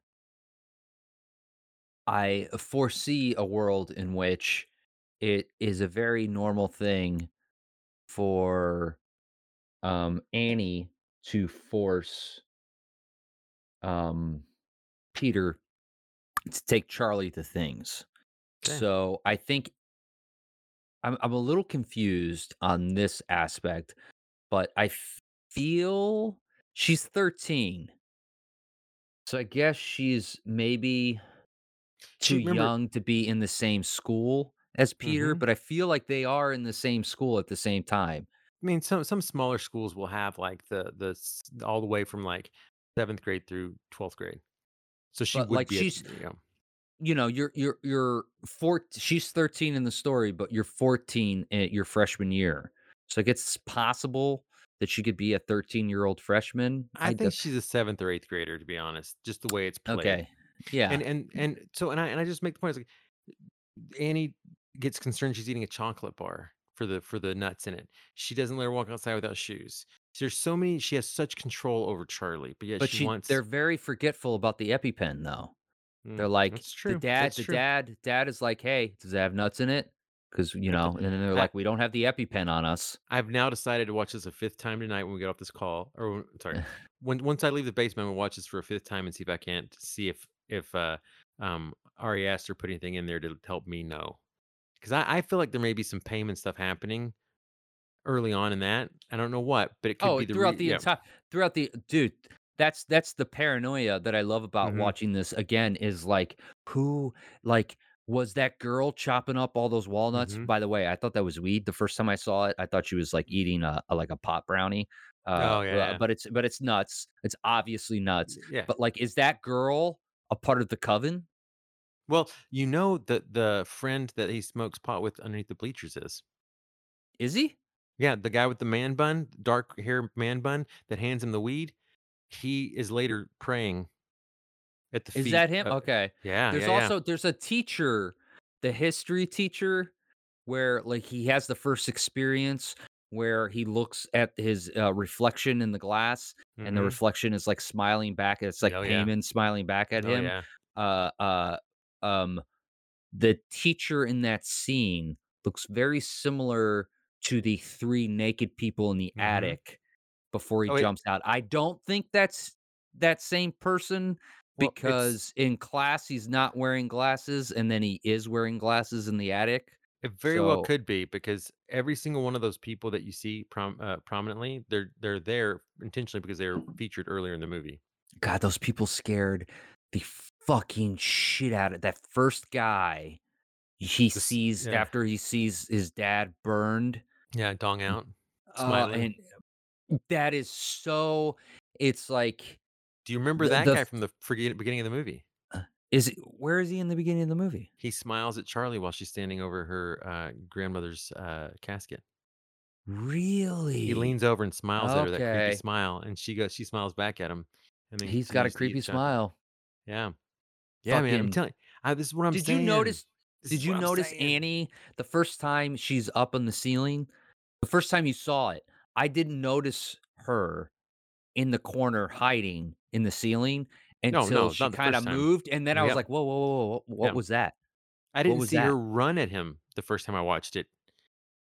I foresee a world in which it is a very normal thing for um, Annie to force um, Peter to take Charlie to things. Okay. So I think I'm I'm a little confused on this aspect, but I feel she's 13. So I guess she's maybe She too remember young to be in the same school as Peter, Mhm. but I feel like they are in the same school at the same time. I mean, some some smaller schools will have like the the all the way from like seventh grade through twelfth grade. So she like she's you know, you know, you're you're you're four she's 13 in the story, but you're 14 at your freshman year. So like it's possible that she could be a 13-year-old freshman. I I think d- she's a seventh or eighth grader to be honest, just the way it's played. okay. Yeah. And and and so and I and I just make the point it's like Annie gets concerned she's eating a chocolate bar for the for the nuts in it. She doesn't let her walk outside without shoes. There's so many. She has such control over Charlie, but yet But she she they're very forgetful about the EpiPen though. They're Mm, like that's the dad the dad dad is like, "Hey, does it have nuts in it?" Cuz you know, and then they're like, "We don't have the EpiPen on us." I've now decided to watch this a fifth time tonight when we get off this call. Or sorry, when once I leave the basement, gonna watch this for a fifth time and see if I can't see if if uh um Ari Aster put anything in there to help me know. Because I, I feel like there may be some Paimon stuff happening early on in that. I don't know what, but it could Oh, be the throughout re- the yeah. entire throughout the dude, that's that's the paranoia that I love about Mhm. watching this again is like who like was that girl chopping up all those walnuts? Mhm. By the way, I thought that was weed the first time I saw it. I thought she was like eating a, a like a pot brownie. Uh, Oh yeah, uh, but it's but it's nuts. It's obviously nuts. Yeah. But like, is that girl a part of the coven? Well, you know that the friend that he smokes pot with underneath the bleachers is. Is he? Yeah, the guy with the man bun, dark hair man bun that hands him the weed. He is later praying at the Is feet. that him? of- Okay. yeah, There's yeah, yeah. also there's a teacher, the history teacher, where like he has the first experience where he looks at his uh, reflection in the glass, and the Mhm. reflection is like smiling back. It's like Oh, yeah. Smiling back at Oh him. yeah. Uh, uh, um, the teacher in that scene looks very similar to the three naked people in the Mhm. attic before he Oh, jumps out. I don't think that's that same person Well, because in class he's not wearing glasses and then he is wearing glasses in the attic. It very well could be because every single one of those people that you see prom- uh, prominently, they're they're there intentionally because they were featured earlier in the movie. God, those people scared the fucking shit out of that first guy. He sees yeah. after he sees his dad burned. Yeah, dong out. uh, Smiling. and that is so it's like Do you remember the- that the guy from the beginning of the movie? is it where is he in the beginning of the movie? He smiles at Charlie while she's standing over her uh, grandmother's uh, casket. Really? He leans over and smiles at her that creepy smile, and she goes, she smiles back at him, and then He's got a continues to eat creepy smile. Yeah, yeah, man. I'm Fucking- telling. I, this is what I'm Did saying. you notice This Did you notice saying. Annie the first time she's up on the ceiling? The first time you saw it, I didn't notice her in the corner hiding in the ceiling until no, she kind of moved, and then I was like, "Whoa, whoa, whoa, whoa! What Yeah. was that?" I didn't see her run at him the first time I watched it.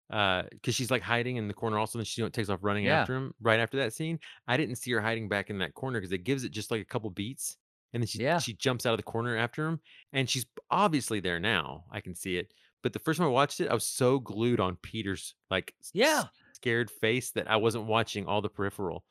Uh, because she's like hiding in the corner. Also, then she takes off running Yeah. after him right after that scene. I didn't see her hiding back in that corner because it gives it just like a couple beats, and then she Yeah. she jumps out of the corner after him, and she's obviously there now. I can see it. But the first time I watched it, I was so glued on Peter's like Yeah. Scared face that I wasn't watching all the peripheral.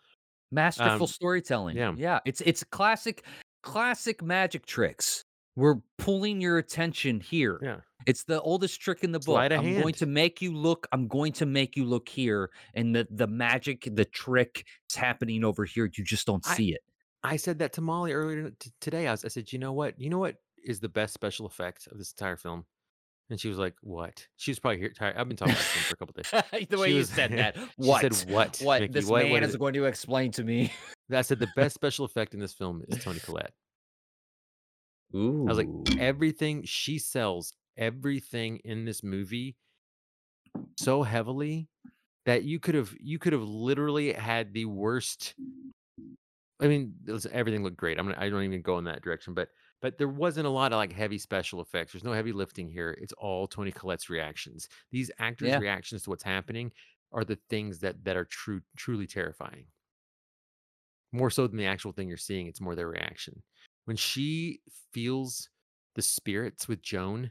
Masterful Um, storytelling. yeah. yeah. It's it's classic, classic magic tricks. We're pulling your attention here. Yeah. It's the oldest trick in the book. I'm going to make you look. I'm going to make you look here, and the the magic, the trick is happening over here. You just don't I- see it. I said that to Molly earlier t- today. I, was, I said, you know what? You know what is the best special effect of this entire film? And she was like, "What?" She was probably here tired. I've been talking about this for a couple days. the way She you was- said that. she What? said, "What, What Mickey? this What- man what is is going to explain to me. I said the best special effect in this film is Toni Collette. Ooh. I was like, everything she sells, everything in this movie so heavily that you could have you could have literally had the worst I mean, everything looked great. I'm gonna, I don't even go in that direction, but but there wasn't a lot of like heavy special effects. There's no heavy lifting here. It's all Toni Collette's reactions. These actors' Yeah. reactions to what's happening are the things that that are true truly terrifying. More so than the actual thing you're seeing, it's more their reaction. When she feels the spirits with Joan,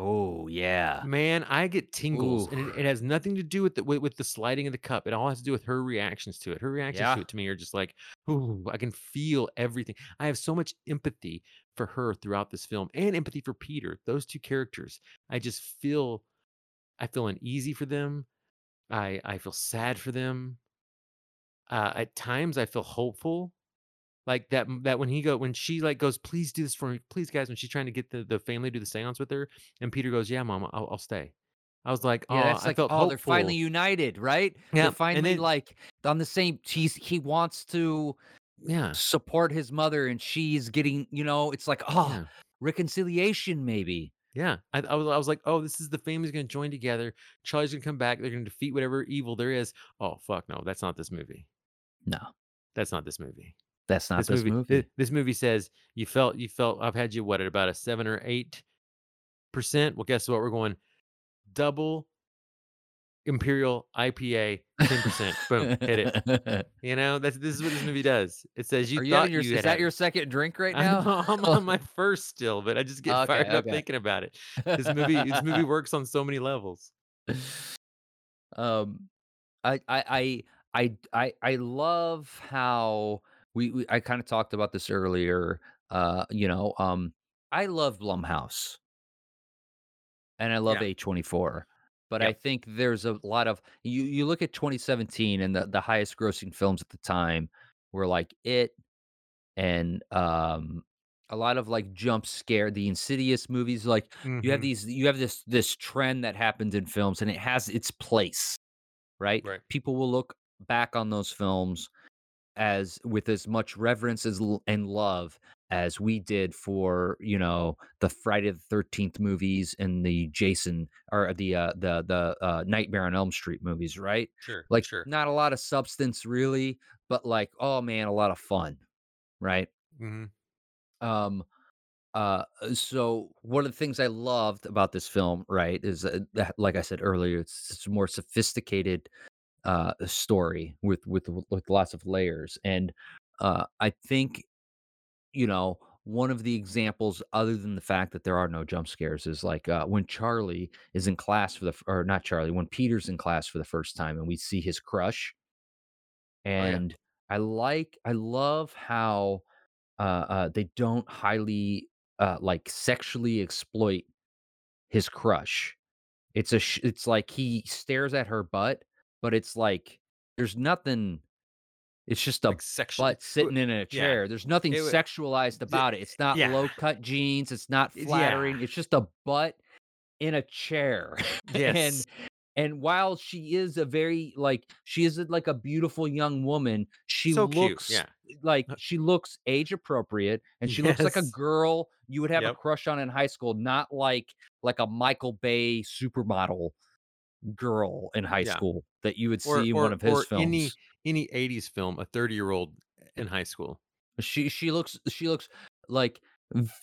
oh yeah. man, I get tingles, and it, it has nothing to do with the with, with the sliding of the cup. It all has to do with her reactions to it. Her reactions Yeah. to it to me are just like, ooh, I can feel everything. I have so much empathy for her throughout this film, and empathy for Peter. Those two characters, I just feel, I feel uneasy for them. I I feel sad for them. Uh, at times, I feel hopeful. Like that that when he go when she like goes, please do this for me, please guys. When she's trying to get the, the family to do the seance with her, and Peter goes, yeah, mama, I'll, I'll stay. I was like, Yeah, oh, that's I like felt oh, they're finally united, right? Yeah, They're finally then- like on the same. He's he wants to yeah, support his mother, and she's getting. You know, it's like oh, yeah, reconciliation maybe. yeah. I, I was I was like, oh, this is the family's gonna join together. Charlie's gonna come back. They're gonna defeat whatever evil there is. Oh fuck no, that's not this movie. No, That's not this movie. That's not this, movie. movie. thi- This movie says you felt you felt I've had you what at about a seven or eight percent. Well, guess what? We're going double imperial IPA, ten percent. Boom, hit it. You know that's this is what this movie does. It says you you thought your? you is that had- your second drink right I now? I'm on my first still, but I just get Okay, fired up thinking about it. This movie, this movie works on so many levels. um I, I i i i i love how we, we i kind of talked about this earlier uh you know um i love blumhouse and i love Yeah. a24 but i think there's a lot of you you look at 2017 and the, the highest grossing films at the time were like it and um a lot of like jump scare the insidious movies like you have Mhm. these you have this this trend that happens in films and it has its place right Right. people will look back on those films as with as much reverence as and love as we did for you know the friday the 13th movies and the jason or the uh the the uh nightmare on elm street movies right Sure. like sure. not a lot of substance really but like oh man a lot of fun right Mm-hmm. um uh so one of the things i loved about this film right is uh, that like i said earlier it's, it's more sophisticated uh story with with with lots of layers and uh i think you know one of the examples other than the fact that there are no jump scares is like uh when charlie is in class for the or not charlie when peter's in class for the first time and we see his crush yeah. and i like i love how uh, uh they don't highly uh like sexually exploit his crush it's a sh- it's like he stares at her butt but it's like there's nothing it's just a Like sexual. butt sitting in a chair there's nothing It sexualized about it it's not yeah. low cut jeans it's not Yeah. flattering it's just a butt in a chair Yes. and and while she is a very like she is like a beautiful young woman she So cute, looks yeah. like she looks age appropriate and she looks like a girl you would have a crush on in high school not like like a michael bay supermodel girl in high Yeah. school that you would Or, see or, one of his or films any any 80s film, a 30 year old in high school. she she looks she looks like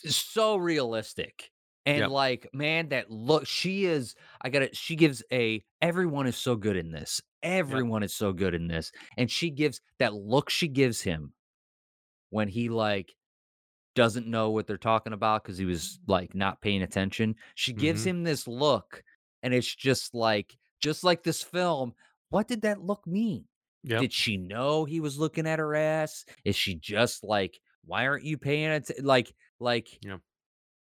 so realistic and Yep. like man that look she is i got it. she gives a everyone is so good in this everyone is so good in this and she gives that look she gives him when he like doesn't know what they're talking about because he was like not paying attention she gives Mhm. him this look and it's just like just like this film what did that look mean Yep. did she know he was looking at her ass? Is she just like, why aren't you paying attention? Like, like, Yeah.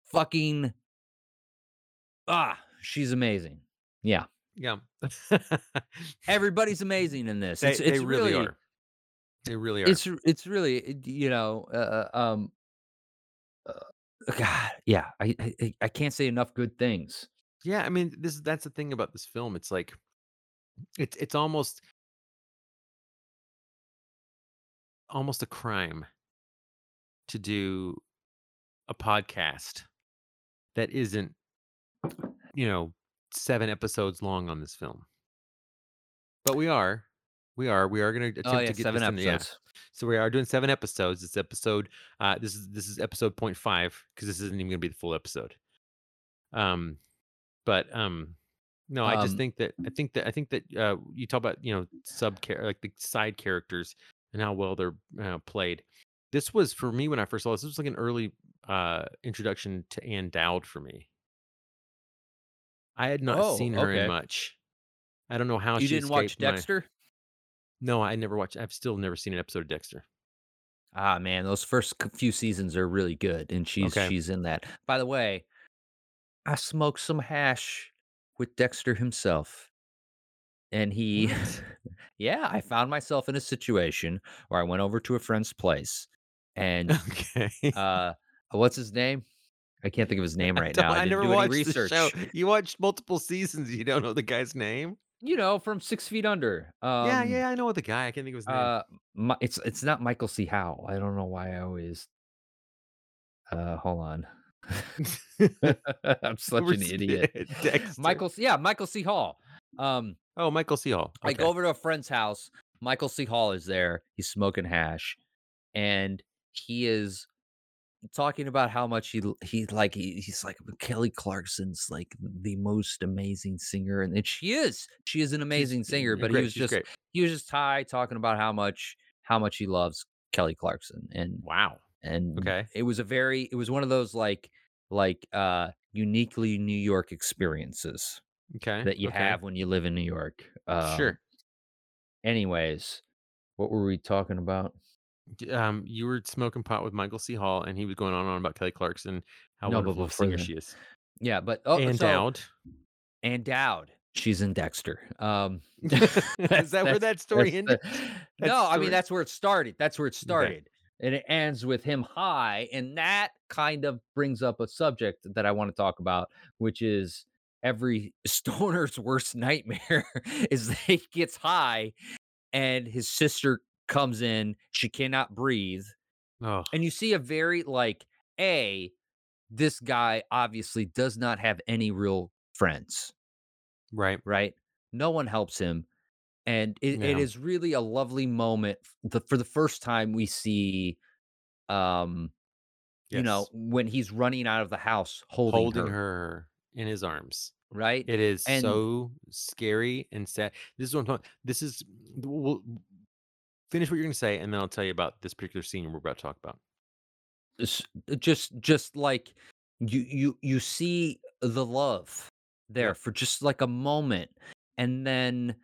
fucking, ah, she's amazing. Yeah, yeah. everybody's amazing in this. they, it's they really, really, are. They really are. It's it's really you know uh, uh, um uh, God yeah I, I I- I can't say enough good things. yeah, I mean, this that's the thing about this film. It's like it's it's almost almost a crime to do a podcast that isn't, you know, seven episodes long on this film. But we are. We are. We are going to attempt Oh yeah, to get seven this in. Yeah. episodes. So we are doing seven episodes. It's episode. Uh, this is this is episode point five because this isn't even going to be the full episode. Um, but um, no, I just Um, think that I think that I think that uh, you talk about you know sub like the side characters and how well they're uh, played. This was for me when I first saw this. This was like an early uh introduction to Ann Dowd for me. I had not Oh, seen her okay. in much. I don't know how You she didn't watch escaped my- Dexter? No, I never watched. I've still never seen an episode of Dexter. Ah man, those first few seasons are really good, and she's Okay. she's in that. By the way, I smoked some hash with Dexter himself, and he, yeah, I found myself in a situation where I went over to a friend's place, and Okay. uh, what's his name? I can't think of his name right don't- now. I, I never watched research. the show. You watched multiple seasons. You don't know the guy's name? You know, from Six Feet Under. Um, yeah, yeah, I know what the guy. I can't think of his name. Uh, Mi- it's it's not Michael C. Howell. I don't know why I always. Uh, hold on. I'm such We're an idiot. Dexter. Michael, yeah, Michael C. Hall. Um, Oh, Michael C. Hall. I go over to a friend's house. Michael C. Hall is there. He's smoking hash, and he is talking about how much he he like he, he's like Kelly Clarkson's like the most amazing singer, and, and she is. She is an amazing singer, but great, he was just great. he was just high talking about how much how much he loves Kelly Clarkson, and Wow. And Okay. it was a very it was one of those like like uh uniquely New York experiences Okay. that you okay. have when you live in New York. Um, sure. Anyways, what were we talking about? Um, you were smoking pot with Michael C. Hall, and he was going on and on about Kelly Clarkson, how No, wonderful a singer she is. Yeah, but oh, and so, Dowd. and Dowd. She's in Dexter. Um, is that where that story ended? the- no, I mean that's where it started. That's where it started, and it ends with him high, and that kind of brings up a subject that I want to talk about, which is every stoner's worst nightmare is that he gets high, and his sister comes in. She cannot breathe, Oh, and you see a very like a this guy obviously does not have any real friends right. right no one helps him and it, it Yeah. is really a lovely moment the, for the first time we see um you know when he's running out of the house holding, holding her, her in his arms. right It is And- so scary and sad. This is what I'm talking. This is we'll finish what you're going to say, and then I'll tell you about this particular scene we're about to talk about. just just like you you you see the love there Yep. for just like a moment and then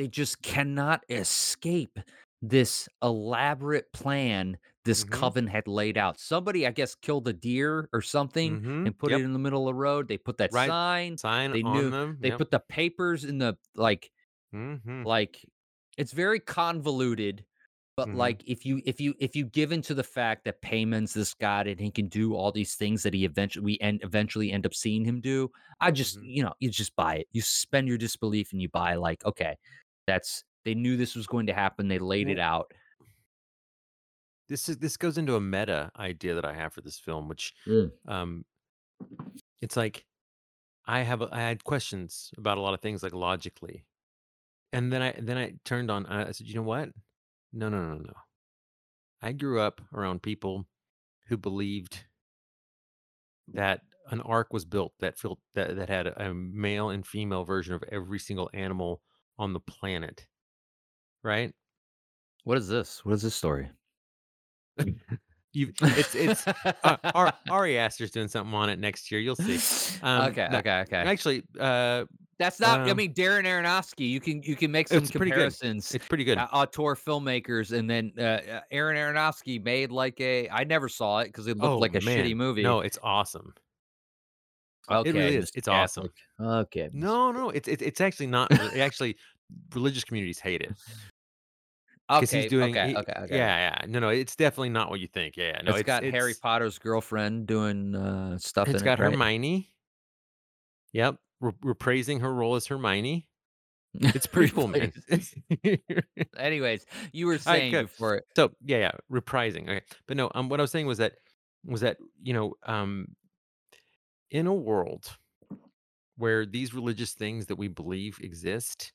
they just cannot escape this elaborate plan this Mhm. coven had laid out somebody i guess killed a deer or something Mhm, and put yep. it in the middle of the road they put that Right. sign Sign they on knew- them. they put the papers in the like hmm like it's very convoluted but Mhm. like if you if you if you give into the fact that Paimon's this god and he can do all these things that he eventually we end eventually end up seeing him do i just Mhm. you know you just buy it you spend your disbelief and you buy like okay that's they knew this was going to happen they laid it out This is this goes into a meta idea that I have for this film, which Mm. um, it's like I have I had questions about a lot of things like logically, and then I then I turned on I said, you know what? No, no, no, no. I grew up around people who believed that an ark was built that filled that, that had a, a male and female version of every single animal on the planet. Right? what is this what is this story You it's it's uh, Ar- Ari Aster's doing something on it next year. You'll see. Um, okay no, okay okay Actually, uh, that's not i um, mean darren aronofsky you can you can make some It's pretty good. comparisons it's pretty good. uh, auteur filmmakers, and then uh, uh, Aaron Aronofsky made like a. I never saw it because it looked oh like a man, shitty movie. No, it's awesome. okay, it really is. It's awesome. Okay, No, no, it's it's it's actually not. actually, religious communities hate it. 'Cause Okay, he's doing okay, he okay, okay. yeah, yeah. No, no, it's definitely not what you think. Yeah, yeah. No, It's it's got Harry Potter's girlfriend doing, uh, stuff it's in it, got right? Hermione. Yep, re reprising her role as Hermione. It's pretty cool, man. Anyways, you were saying good. before So, yeah, yeah, reprising, okay. But no, um, what I was saying was that was that, you know, um, in a world where these religious things that we believe exist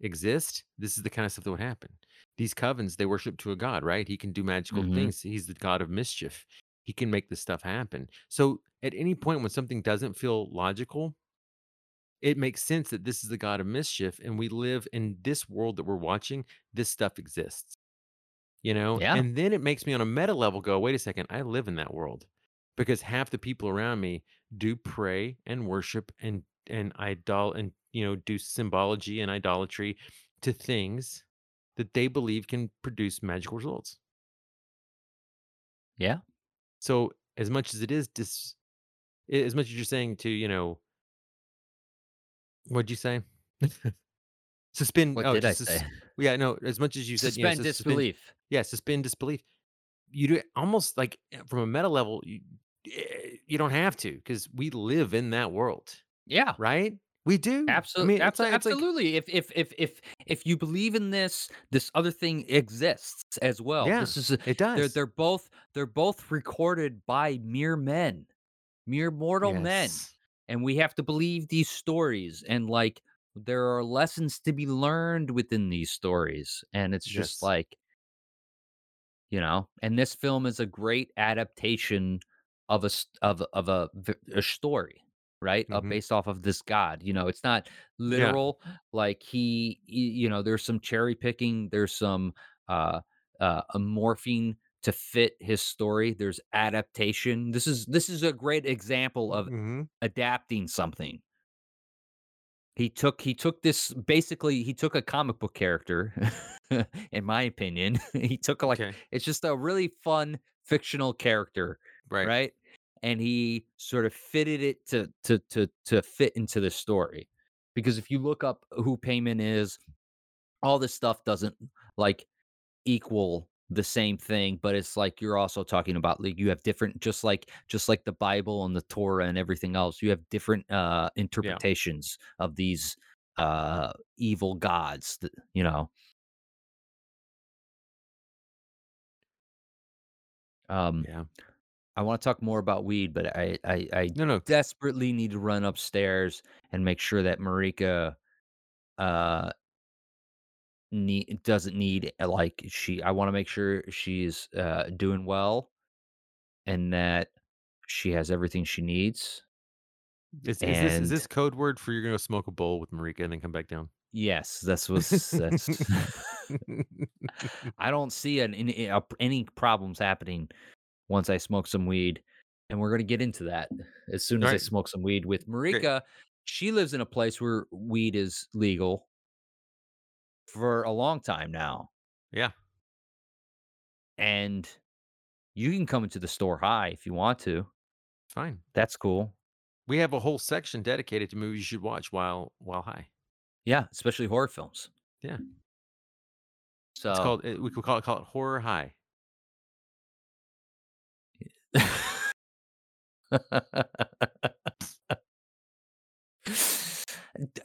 exist, this is the kind of stuff that would happen. These covens, they worship to a god, right? He can do magical Mhm. things. He's the god of mischief. He can make this stuff happen. So, at any point when something doesn't feel logical, it makes sense that this is the god of mischief and we live in this world that we're watching, this stuff exists. You know? Yeah. And then it makes me on a meta level go, "Wait a second, I live in that world." Because half the people around me do pray and worship and and idol and, you know, do symbology and idolatry to things that they believe can produce magical results. Yeah. So, as much as it is dis as much as you're saying to, you know What'd you say? Suspend What oh, did I sus say? yeah, no, as much as you said, you know, Suspend sus suspend disbelief. yeah, suspend disbelief. You do almost like, eh, from a meta level, you eh, you don't have to because we live in that world, Yeah. right? We do. I Absol mean, it's abso like it's like absolutely. If if if if if you believe in this, this other thing exists as well. Yeah, This is a it they're does. they're both they're both recorded by mere men, mere mortal men, and we have to believe these stories, and, like, there are lessons to be learned within these stories, and it's just Yes. like you know? And this film is a great adaptation of a of of a a story, right? Uh, Mhm. based off of this god, you know, it's not Yeah. literal, like, he you know, there's some cherry picking, there's some, uh, uh, uh, morphing to fit his story, there's adaptation. This is this is a great example of Mhm. adapting something. He took he took this basically, he took a comic book character, in my opinion. He took, like M'kay. it's just a really fun fictional character, Right. right? And he sort of fitted it to to to to fit into the story. Because if you look up who Paimon is, all this stuff doesn't, like, equal the same thing, but it's like you're also talking about, like, you have different just like just like the Bible and the Torah and everything else, you have different, uh, Yeah. interpretations of these, uh, evil gods that you know? Um, Yeah. I wanna talk more about weed, but I I I No, no. desperately need to run upstairs and make sure that Marika, uh nee doesn't need, uh, like, she I wanna make sure she's, uh, doing well and that she has everything she needs. Is is this is this code word for you're gonna smoke a bowl with Marika and then come back down? Yes, this was that's I don't see an any any problems happening once I smoke some weed, and we're gonna get into that as soon as I smoke some weed with Great. Marika. She lives in a place where weed is legal for a long time now. Yeah. And you can come into the store high if you want to. Fine. That's cool. We have a whole section dedicated to movies you should watch while while high. Yeah, especially horror films. Yeah. So It's called eh, we could call it call it horror high.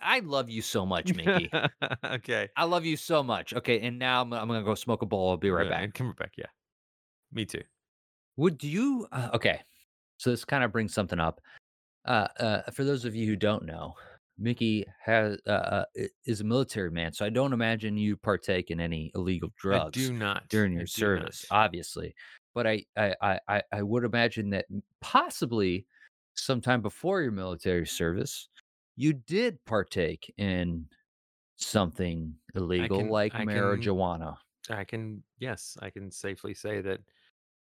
I love you so much, Mickey. Okay. I love you so much. Okay, and now I'm I'm gonna go smoke a bowl, I'll be right Yeah, back. come back, yeah. Me too. Would you uh, okay, so this kinda brings something up. Uh uh, for those of you who don't know, Mickey has uh uh, is a military man, so I don't imagine you partake in any illegal I drugs do not. during I your service, not. obviously. But I I I I would imagine that possibly sometime before your military service, you did partake in something illegal can like I can marijuana. I can yes, I can safely say that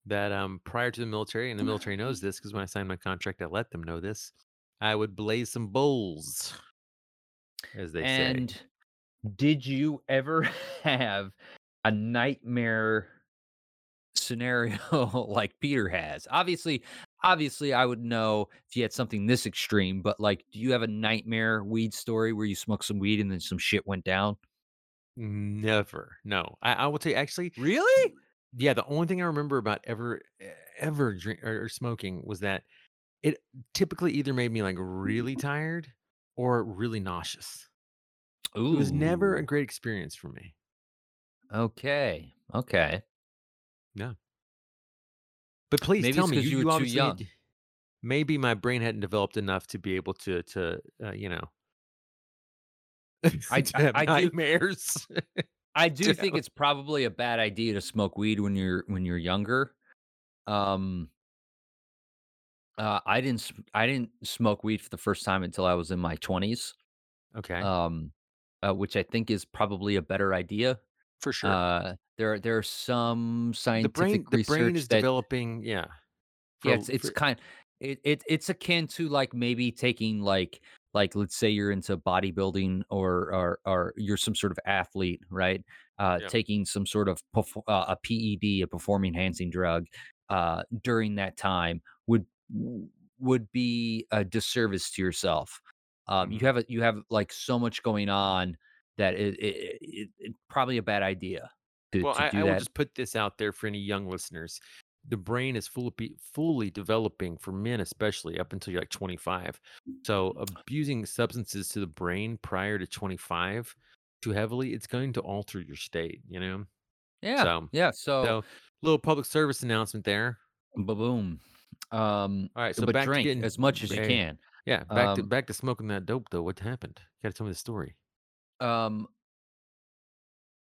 that, um, prior to the military, and the military knows this because when I signed my contract, I let them know this, I would blaze some bowls, as they say. And did you ever have a nightmare scenario like Peter has? Obviously obviously, I would know if you had something this extreme, but, like, do you have a nightmare weed story where you smoked some weed and then some shit went down? Never. No. I I will tell you actually, Really? yeah, the only thing I remember about ever ever drink or or smoking was that it typically either made me, like, really tired or really nauseous. It was never a great experience for me. Okay. Okay. No. But please Maybe tell me, you because you were you too obviously young. had maybe my brain hadn't developed enough to be able to to, uh, you know I to I have do nightmares. I do think it's probably a bad idea to smoke weed when you're when you're younger. Um, uh, I didn't I didn't smoke weed for the first time until I was in my 20s, Okay. um, uh, which I think is probably a better idea. For sure. Uh, there are there are some The brain scientific the brain is that developing yeah. Yeah, it's it's for kind it it it's akin to, like, maybe taking, like like, let's say you're into bodybuilding or or or you're some sort of athlete, right? Uh, yeah. taking some sort of perf uh, a PED, a performing enhancing drug, uh, during that time would would be a disservice to yourself. Um, you Mhm. have a you have, like, so much going on that it it it it probably a bad idea to Well, to I I will just put this out there for any young listeners. The brain is full fully developing for men especially up until you're, like, 25. So, abusing substances to the brain prior to 25 too heavily, it's going to alter your state, you know? Yeah, So yeah, so so, little public service announcement there. Ba-boom. Um, Alright, so but back to drink getting as much as you can. yeah, back to Um, back to smoking that dope though, what happened? You gotta tell me the story. Um,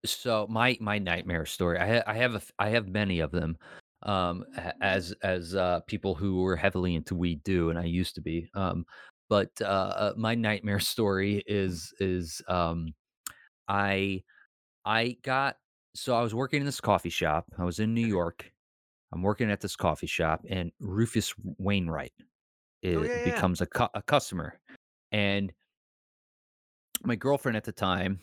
so my my nightmare story, I ha I have a f I have many of them, um, as as, uh, people who were heavily into weed do, and I used to be, um, but, uh, uh, my nightmare story is is, um, I I got so I was working in this coffee shop, I was in New York, I'm working at this coffee shop, and Rufus Wainwright, Oh, eh, yeah, yeah, yeah. becomes a cu a customer, and My girlfriend at the time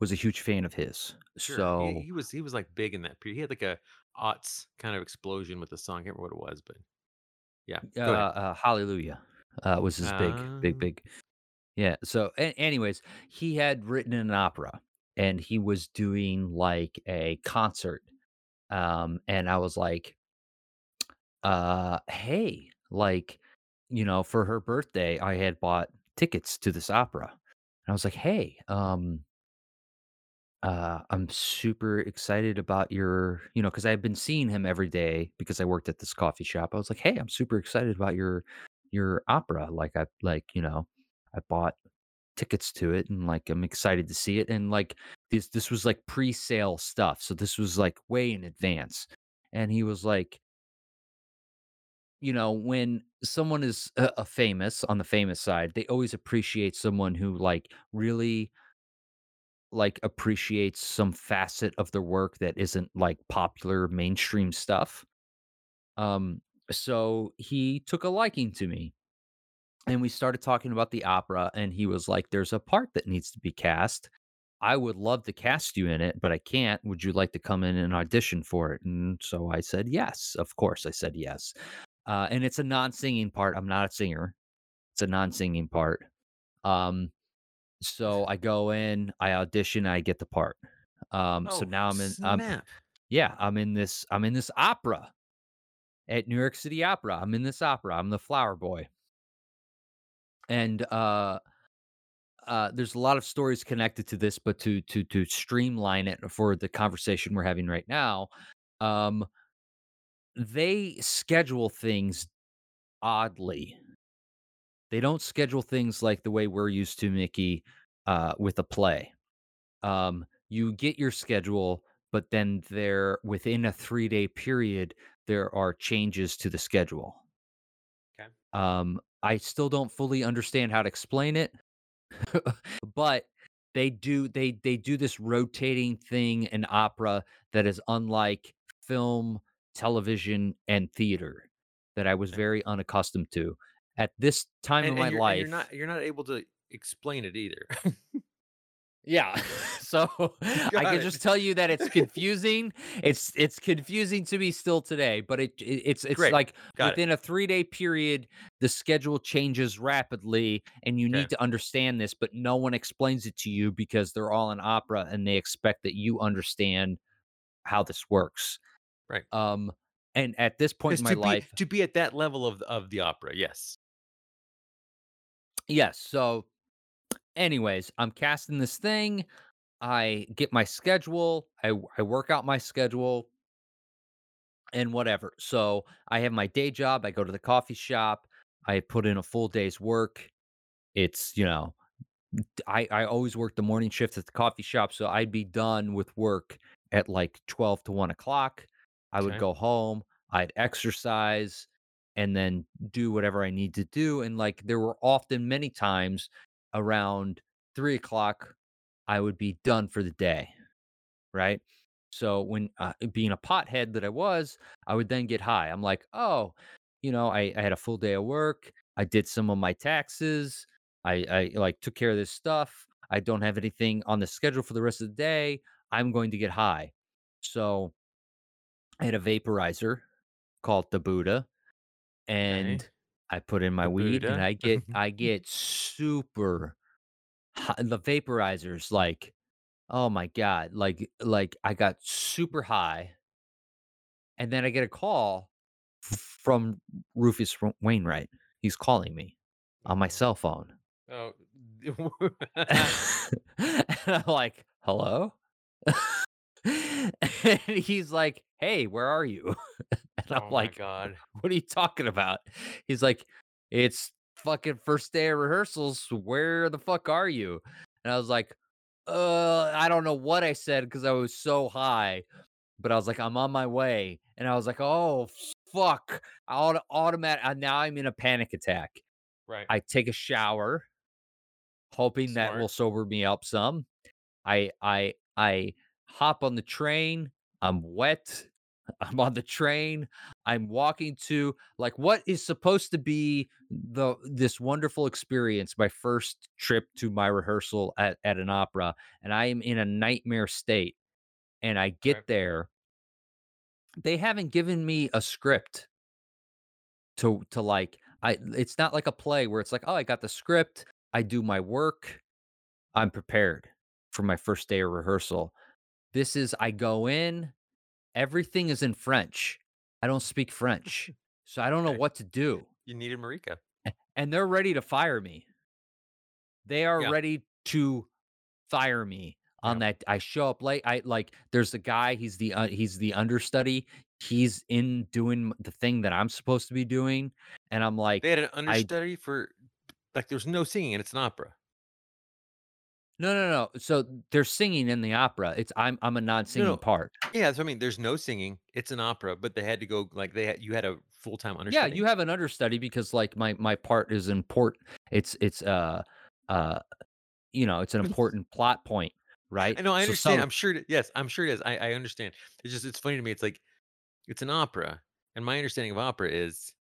was a huge fan of his. Sure. So, he was he was, like, big in that period. He had, like, a aughts kind of explosion with the song, I can't remember what it was, but yeah, uh, uh, Hallelujah, uh, was his big, big, Um, big yeah. So, a anyways, he had written an opera, and he was doing, like, a concert, um, and I was like, uh, "Hey," like, you know, for her birthday, I had bought tickets to this opera. And I was like, "Hey, um" Uh, I'm super excited about your you know, because I've been seeing him every day because I worked at this coffee shop. I was like, "Hey, I'm super excited about your your opera." Like, I like, you know, I bought tickets to it and, like, I'm excited to see it, and, like, this this was, like, pre-sale stuff, so this was, like, way in advance. And he was like, you know, when someone is a a famous on the famous side, they always appreciate someone who, like, really like, appreciates some facet of their work that isn't, like, popular mainstream stuff. Um, so he took a liking to me, and we started talking about the opera, and he was like, "There's a part that needs to be cast. I would love to cast you in it, but I can't. Would you like to come in and audition for it?" And so I said, "Yes." Of course, I said yes. Uh, and it's a non-singing part. I'm not a singer. It's a non-singing part. Um, so I go in, I audition, I get the part. Um, so oh, now I'm in um snap. yeah, I'm in this I'm in this opera at New York City Opera. I'm in this opera. I'm the flower boy. And uh uh there's a lot of stories connected to this, but to to to streamline it for the conversation we're having right now, um they schedule things oddly. They don't schedule things like the way we're used to, Mickey, uh, with a play. Um, you get your schedule, but then there within a 3-day period, there are changes to the schedule. Okay. Um, I still don't fully understand how to explain it, but they do they they do this rotating thing in opera that is unlike film, television, and theater that I was very unaccustomed to. At this time And of and my you're and you're life not you're not able to explain it either. Yeah. So I can it. just tell you that it's confusing. It's it's confusing to me still today, but it, it it's it's Great. like Got it. within a 3-day period the schedule changes rapidly and you Okay. need to understand this, but no one explains it to you because they're all in opera and they expect that you understand how this works. Right. Um and at this point in my to be life, to be at that level of of the opera, yes. yes. So anyways, I'm casting this thing. I get my schedule. I I work out my schedule and whatever. So I have my day job. I go to the coffee shop. I put in a full day's work. It's you know I I always work the morning shift at the coffee shop, so I'd be done with work at like twelve to one o'clock. I would Okay. go home. I'd exercise and then do whatever I need to do. And like there were often many times around three o'clock, I would be done for the day right? So when uh, being a pothead that I was, I would then get high. I'm like, oh, you know, I, I had a full day of work. I did some of my taxes. I, I like took care of this stuff. I don't have anything on the schedule for the rest of the day. I'm going to get high. So I had a vaporizer called the Buddha, Okay. and I put in my The weed, and I get I get super high. The vaporizers like Oh my god, like like, I got super high, and then I get a call from Rufus Wainwright. He's calling me on my cell phone. Oh. And I'm like, "Hello?" And he's like, "Hey, where are you?" And I'm Oh like, god. "What are you talking about?" He's like, "It's fucking first day of rehearsals. Where the fuck are you?" And I was like, "Uh, I don't know what I said because I was so high." But I was like, "I'm on my way," and I was like, "Oh, fuck." Auto automatic uh, now I'm in a panic attack. Right. I take a shower, hoping that will sober me up some. I I I hop on the train. I'm wet. I'm on the train. I'm walking to like what is supposed to be the this wonderful experience, my first trip to my rehearsal at, at an opera, and I am in a nightmare state. And I get there They haven't given me a script to to like I it's not like a play where it's like, "Oh, I got the script, I do my work, I'm prepared for my first day of rehearsal." This is I go in, everything is in French. I don't speak French, so I don't know what to do, You needed Marika. and they're ready to fire me. They are Yeah. ready to fire me on Yeah. that I show up late. I like there's a guy, he's the uh, he's the understudy. He's in doing the thing that I'm supposed to be doing and I'm like They had an I understudy for like there's no singing and it's an opera. No no no. So they're singing in the opera. It's I'm I'm a non-singing no. part. Yeah, that's what I mean. There's no singing. It's an opera, but they had to go like they had you had a full-time understudy. Yeah, understudy? you have an understudy because like my my part is important. It's it's uh uh you know, it's an important plot point, right? I know, I So understand. some I'm sure it yes, I'm sure it is. I I understand. It's just it's funny to me. It's like it's an opera, and my understanding of opera is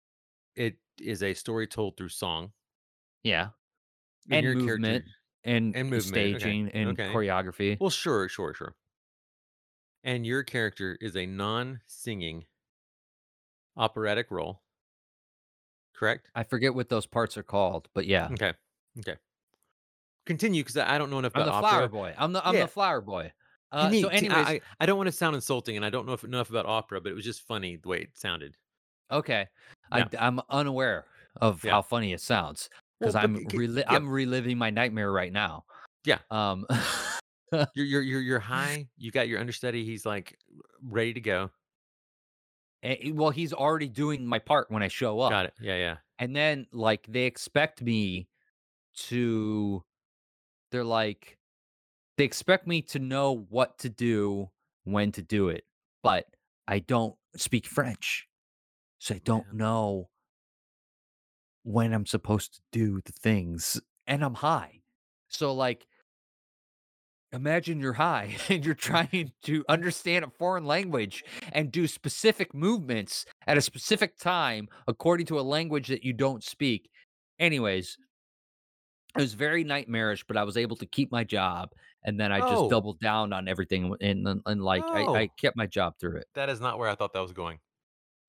it is a story told through song, yeah, and and your character movement and and movement. Okay. staging and Okay. choreography. Well, sure, sure, sure. And your character is a non-singing operatic role, correct? I forget what those parts are called, but yeah. Okay. Okay. Continue because I don't know enough I'm about the flower boy. I'm the I'm Yeah. the flower boy. Uh, so anyways, I, I don't want to sound insulting, and I don't know if enough about opera, but it was just funny the way it sounded. okay. Yeah. I I'm unaware of Yeah. how funny it sounds because but I'm yeah, I'm reliving my nightmare right now. yeah. Um, You're you're you're you're high. You got your understudy. He's like ready to go. eh, well, he's already doing my part when I show up, Got it. Yeah, yeah. and then like they expect me to. They're like they expect me to know what to do when to do it, but I don't speak French, so I don't Man. know when I'm supposed to do the things, and I'm high. So, like, imagine you're high and you're trying to understand a foreign language and do specific movements at a specific time according to a language that you don't speak. Anyways, it was very nightmarish, but I was able to keep my job and then I just Oh. doubled down on everything, and and, and like I, I Oh. kept my job through it. That is not where I thought that was going.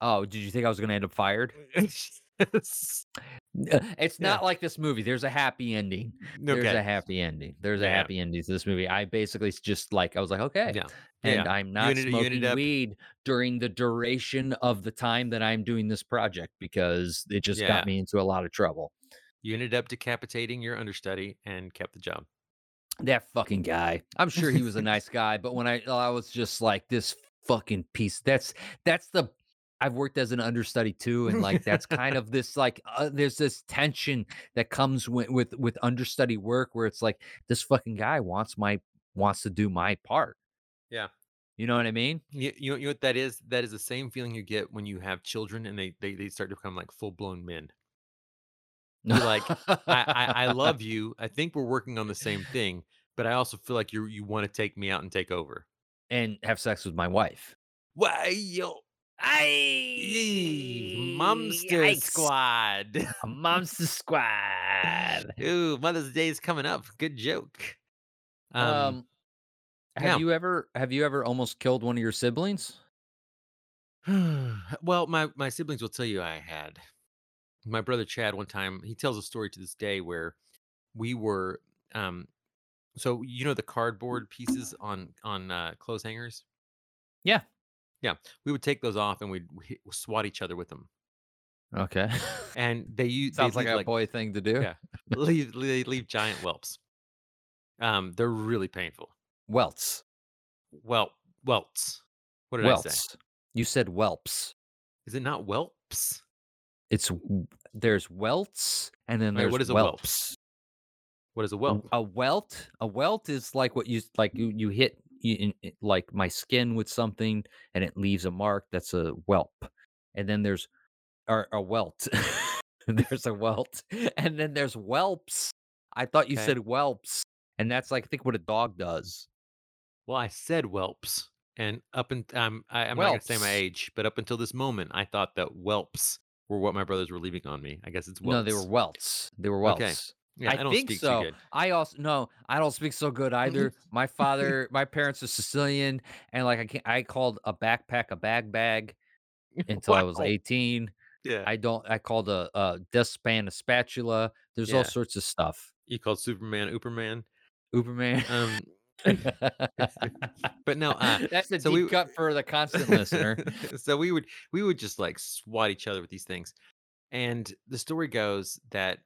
Oh, did you think I was gonna end up fired? Yes. Uh, It's Yeah. not like this movie. There's a happy ending. There's a happy ending. There's a Yeah. happy ending to this movie. I basically just like I was like, okay, Yeah. and Yeah. I'm not ended- smoking up- weed during the duration of the time that I'm doing this project because it just Yeah. got me into a lot of trouble. You ended up decapitating your understudy and kept the job. That fucking guy. I'm sure he was a nice guy, but when I I was just like this fucking piece. That's that's the I've worked as an understudy too, and like that's kind of this like uh, there's this tension that comes with, with with understudy work where it's like this fucking guy wants my wants to do my part. Yeah. You know what I mean? You, you, know, you know what that is? That is the same feeling you get when you have children and they they, they start to become like full blown men. You're like, I, I I love you. I think we're working on the same thing, but I also feel like you you want to take me out and take over. and have sex with my wife. Why yo, I Momster Squad. Monster Squad. Ooh, Mother's Day is coming up. Good joke. Um, Um, have yeah. you ever have you ever almost killed one of your siblings? well, my my siblings will tell you I had. My brother Chad one time, he tells a story to this day where we were um so you know the cardboard pieces on on uh, clothes hangers? Yeah. Yeah. We would take those off and we'd swat each other with them. Okay. And they use Sounds like a boy thing to do. Yeah. leave they leave giant whelps. Um they're really painful. Welts. Well, welts. What did I say? Welts. You said whelps. Is it not whelps? It's there's welts and then there's what is a whelp? whelps. What is a A- A welt, a welt is like what you like you you hit in, in- like my skin with something and it leaves a mark. That's a whelp. And then there's or a welt. there's a welt, and then there's whelps. I thought you Okay. said whelps, and that's like I think what a dog does. Well, I said whelps, and up and um, I, I'm not gonna say my age, but up until this moment, I thought that whelps were what my brothers were leaving on me. I guess it's welts. No, they were welts. They were welts. Okay. Yeah, I, I, don't think speak so. good. I also no, I don't speak so good either. my father, my parents are Sicilian, and like I can't, I called a backpack a bag bag until I was 18. Yeah, I don't. I called a, a dustpan a spatula. There's Yeah. all sorts of stuff. you called Superman Uberman. Uberman. Um, but no, uh, That's a so deep we- cut for the constant listener. so we would we would just like swat each other with these things, and the story goes that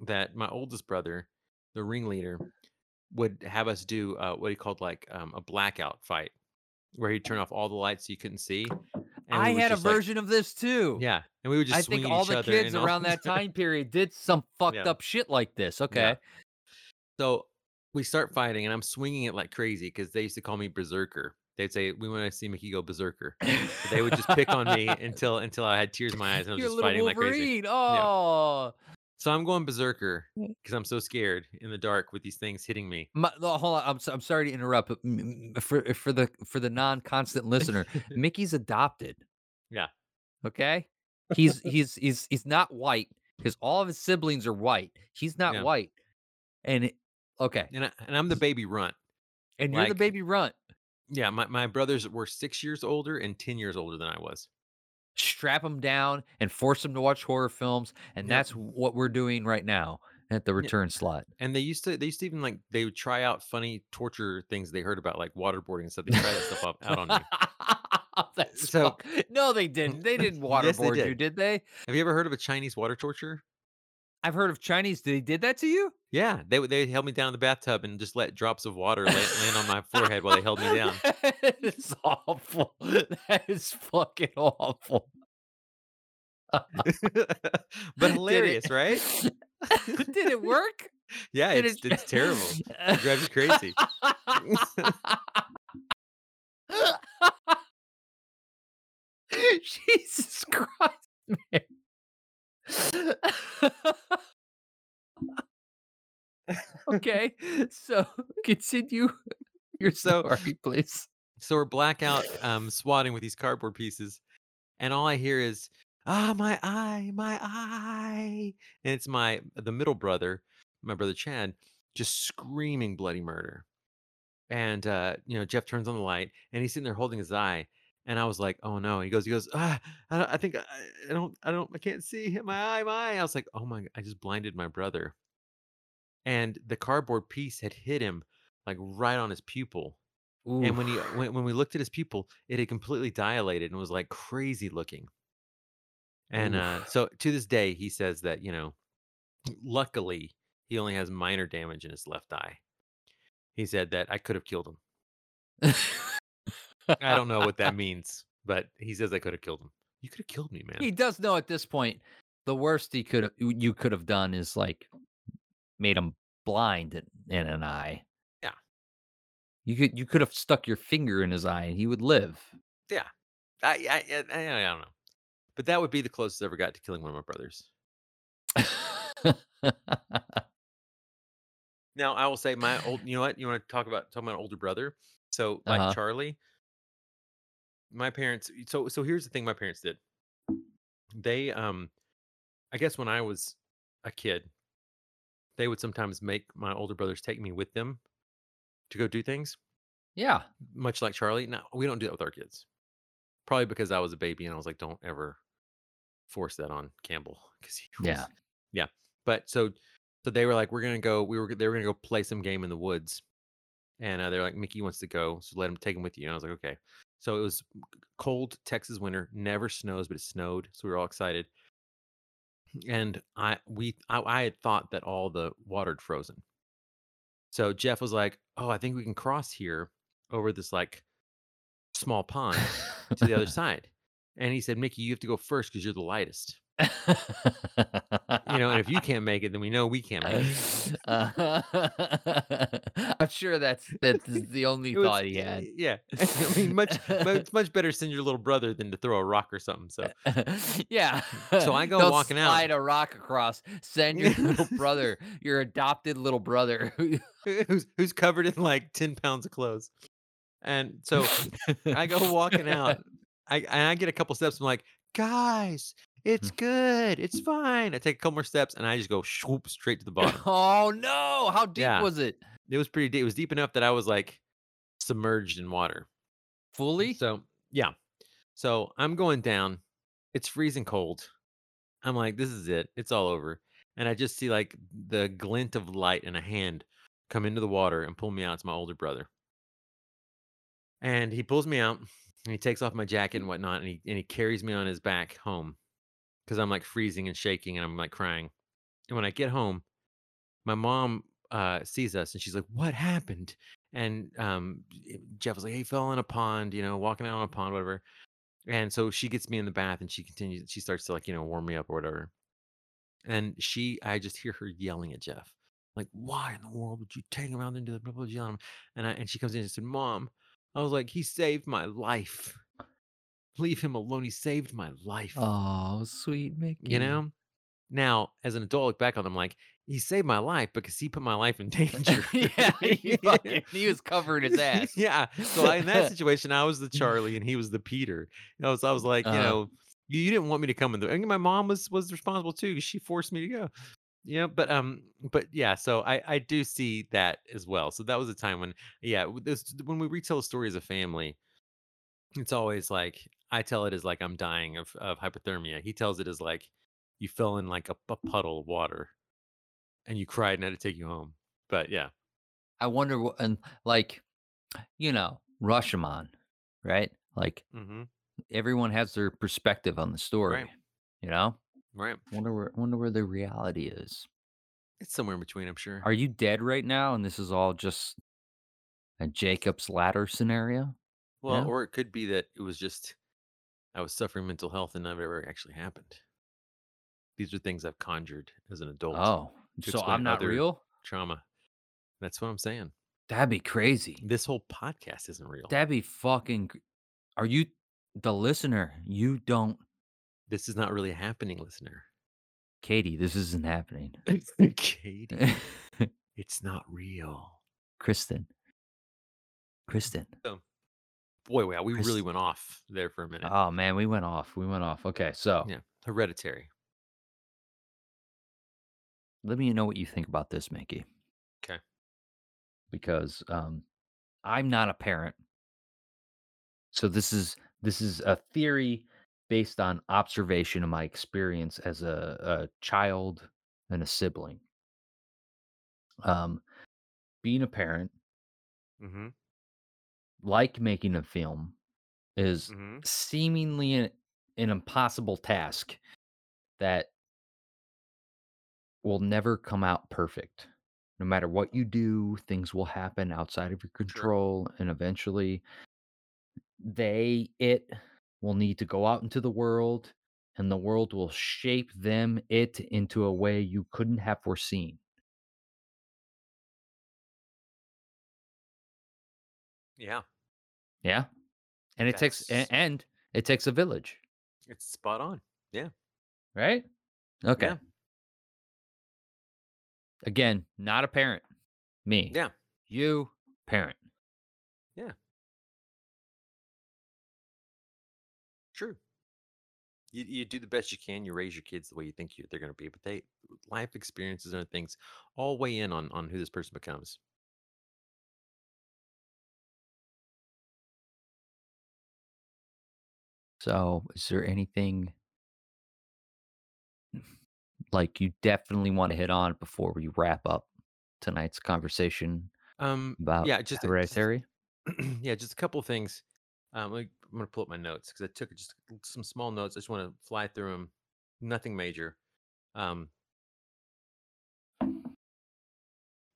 that my oldest brother, the ringleader, would have us do uh, what he called like um, a blackout fight, where he'd turn off all the lights so you couldn't see. and I had a like- version of this too. yeah, and we would just I swing think all each the other kids around that time period did some fucked Yeah. up shit like this. Okay. So we start fighting, and I'm swinging it like crazy because they used to call me berserker. They'd say we want to see Mickey go berserker. they would just pick on me until until I had tears in my eyes and I was You're just fighting like crazy. Wolverine. Oh, So I'm going berserker mm. because I'm so scared in the dark with these things hitting me. My, no, hold on. I'm, so- I'm sorry to interrupt, but for for the for the non-constant listener, Mickey's adopted. Yeah. Okay. He's he's he's he's not white because all of his siblings are white. He's not Yeah. white, and it, okay, And, I, and I'm the baby runt. and you're the baby runt. Yeah, my, my brothers were six years older and 10 years older than I was. Strap them down and force them to watch horror films, and Yep. that's what we're doing right now at the return slot. And they used to, they used to even like, they would try out funny torture things they heard about, like waterboarding and stuff. They try that stuff up, out on me. That's So- no, they didn't. They didn't waterboard Yes, they you, did. did they? Have you ever heard of a Chinese water torture? I've heard of Chinese. They did that to you? Yeah, they they held me down in the bathtub and just let drops of water la- land on my forehead while they held me down. It's awful. That is fucking awful. but hilarious, right? Did it work? Yeah, Did it's it- it's terrible. It drives you crazy. Jesus Christ, man. Okay, so continue your So- story, please. So we're blackout um, swatting with these cardboard pieces, and all I hear is "Ah, my eye, my eye," and it's my the middle brother, my brother Chad, just screaming bloody murder. and uh, you know Jeff turns on the light, and he's sitting there holding his eye, and I was like, "Oh no!" He goes, "He goes, ah, I, don't- I think I, I don't, I don't, I can't see him. my eye, my eye." I was like, "Oh my!" I just blinded my brother, and the cardboard piece had hit him like right on his pupil. And when he when, when we looked at his pupil, it had completely dilated and was like crazy looking. And uh, so to this day, he says that you know, luckily he only has minor damage in his left eye. He said that I could have killed him. I don't know what that means, but he says I could have killed him. You could have killed me, man. He does know at this point the worst he could you could have done is like made him blind in, an eye. Yeah. You could you could have stuck your finger in his eye and he would live. Yeah, I I, I, I I don't know, but that would be the closest I ever got to killing one of my brothers. Now I will say my old. You know what? You want to talk about talking about older brother? So like uh-huh. Charlie, my parents. So so here's the thing. My parents did. They um, I guess when I was a kid, they would sometimes make my older brothers take me with them to go do things. Yeah. Much like Charlie. Now we don't do that with our kids. Probably because I was a baby and I was like, don't ever force that on Campbell because he was, Yeah. yeah. But so so they were like, we're gonna go. We were they were gonna go play some game in the woods, and uh, they're like, Mickey wants to go, so let him take him with you. And I was like, okay. So it was cold Texas winter, never snows, but it snowed, so we were all excited. And I we I, I had thought that all the water had frozen. So Jeff was like, oh, I think we can cross here over this like small pond to the other side. And he said, Mickey, you have to go first because you're the lightest. You know, and if you can't make it, then we know we can't make it. Uh, I'm sure that's that's the only was, thought he had. yeah. I mean, much, it's much better to send your little brother than to throw a rock or something. So, yeah. So I go Don't walking out. slide a rock across. Send your little brother, your adopted little brother. who's who's covered in like ten pounds of clothes, and so I go walking out. I and I get a couple steps. I'm like, guys, it's mm-hmm. good. It's fine. I take a couple more steps, and I just go swoop straight to the bottom. oh no! How deep Yeah. was it? it was pretty deep. It was deep enough that I was like submerged in water. Fully? So yeah. So I'm going down. It's freezing cold. I'm like, this is it. It's all over. And I just see like the glint of light and a hand come into the water and pull me out. It's my older brother. And he pulls me out and he takes off my jacket and whatnot and he and he carries me on his back home because I'm like freezing and shaking and I'm like crying. And when I get home, my mom uh, sees us and she's like, "What happened?" And um, Jeff was like, "Hey, he fell in a pond, you know, walking out on a pond, whatever." And so she gets me in the bath and she continues. She starts to like, you know, warm me up or whatever. And she, I just hear her yelling at Jeff, like, "Why in the world would you take him out into the blah blah blah?" And I, and she comes in and said, "Mom," I was like, "He saved my life. Leave him alone. He saved my life." Oh, sweet Mickey. You know? Now, as an adult, look back on them like, he saved my life because he put my life in danger. yeah, he, fucking, he was covering his ass. yeah. So I, in that situation, I was the Charlie and he was the Peter. You know, so I was like, you Uh-huh. know, you, you didn't want me to come in there. And my mom was was responsible too because she forced me to go. Yeah, but um, but yeah, so I I do see that as well. So that was a time when yeah, this when we retell a story as a family, it's always like I tell it as like I'm dying of of hypothermia. He tells it as like you fell in like a, a puddle of water and you cried and I had to take you home. But yeah, I wonder what, and like, you know, Rashomon, right? Like, mm-hmm. everyone has their perspective on the story. You know, right. wonder where wonder where the reality is. It's somewhere in between, I'm sure. Are you dead right now, and this is all just a Jacob's ladder scenario? Well, Yeah. or it could be that it was just I was suffering mental health and never actually happened. These are things I've conjured as an adult. Oh, so I'm not real? Trauma. That's what I'm saying. That'd be crazy. This whole podcast isn't real. That'd be fucking. Are you the listener? You don't, this is not really happening, listener. Katie. This isn't happening. Katie, it's not real. Kristen. Kristen. Boy, wow, we Chris- really went off there for a minute. Oh man, we went off. We went off. Okay, so Yeah. Hereditary. let me know what you think about this, Mickey, Okay. Because um, I'm not a parent. So this is this is a theory based on observation of my experience as a, a child and a sibling. Um, being a parent, Mm-hmm. Like making a film, is Mm-hmm. seemingly an, an impossible task that will never come out perfect. No matter what you do, things will happen outside of your control, and eventually they it will need to go out into the world and the world will shape them it into a way you couldn't have foreseen Yeah, yeah and it takes that's a- and it takes a village it's spot on. Yeah, right okay yeah, again not a parent me yeah, you parent yeah. True. You you do the best you can. You raise your kids the way you think you, they're going to be, but they life experiences and things all weigh in on on who this person becomes. So is there anything like you definitely want to hit on before we wrap up tonight's conversation Um, about yeah, just a- just hereditary yeah, just a couple of things. Um, I'm gonna pull up my notes because I took just some small notes. I just want to fly through them. Nothing major. Um,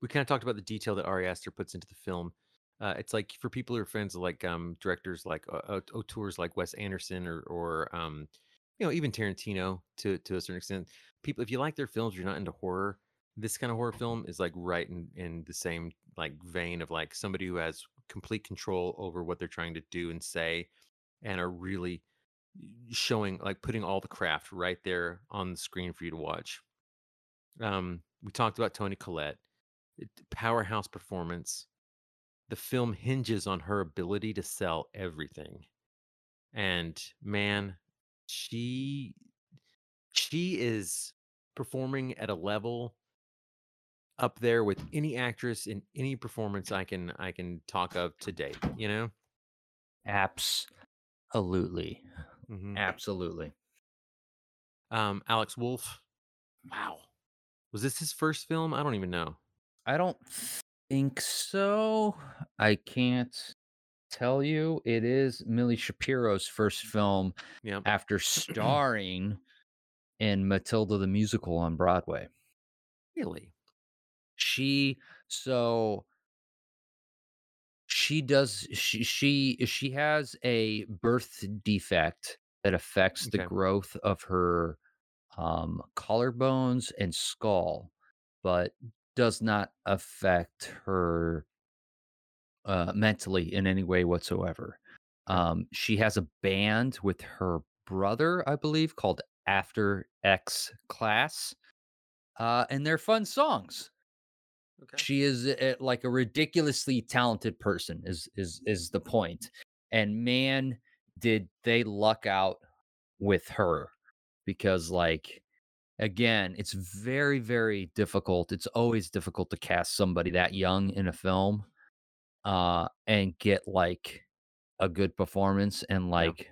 we kind of talked about the detail that Ari Aster puts into the film. Uh, it's like for people who are fans of like um, directors like uh, uh, auteurs like Wes Anderson or or um, you know even Tarantino to to a certain extent. People, if you like their films, you're not into horror. This kind of horror film is like right in in the same like vein of like somebody who has complete control over what they're trying to do and say, and are really showing like putting all the craft right there on the screen for you to watch. Um, we talked about Toni Collette, powerhouse performance. The film hinges on her ability to sell everything, and man, she she is performing at a level up there with any actress in any performance I can I can talk of today. You know, absolutely Mhm. absolutely um, Alex Wolff. Wow, was this his first film? I don't even know. I don't think so. I can't tell you. It is Millie Shapiro's first film Yeah, after starring in Matilda the musical on Broadway. really. She so she does she she she has a birth defect that affects the growth of her um collarbones and skull, but does not affect her uh, mentally in any way whatsoever. Um, she has a band with her brother, I believe, called After X Class, uh, and they're fun songs. Okay. She is uh, like a ridiculously talented person. Is is is the point? And man, did they luck out with her because, like, again, it's very very difficult. It's always difficult to cast somebody that young in a film uh, and get like a good performance and like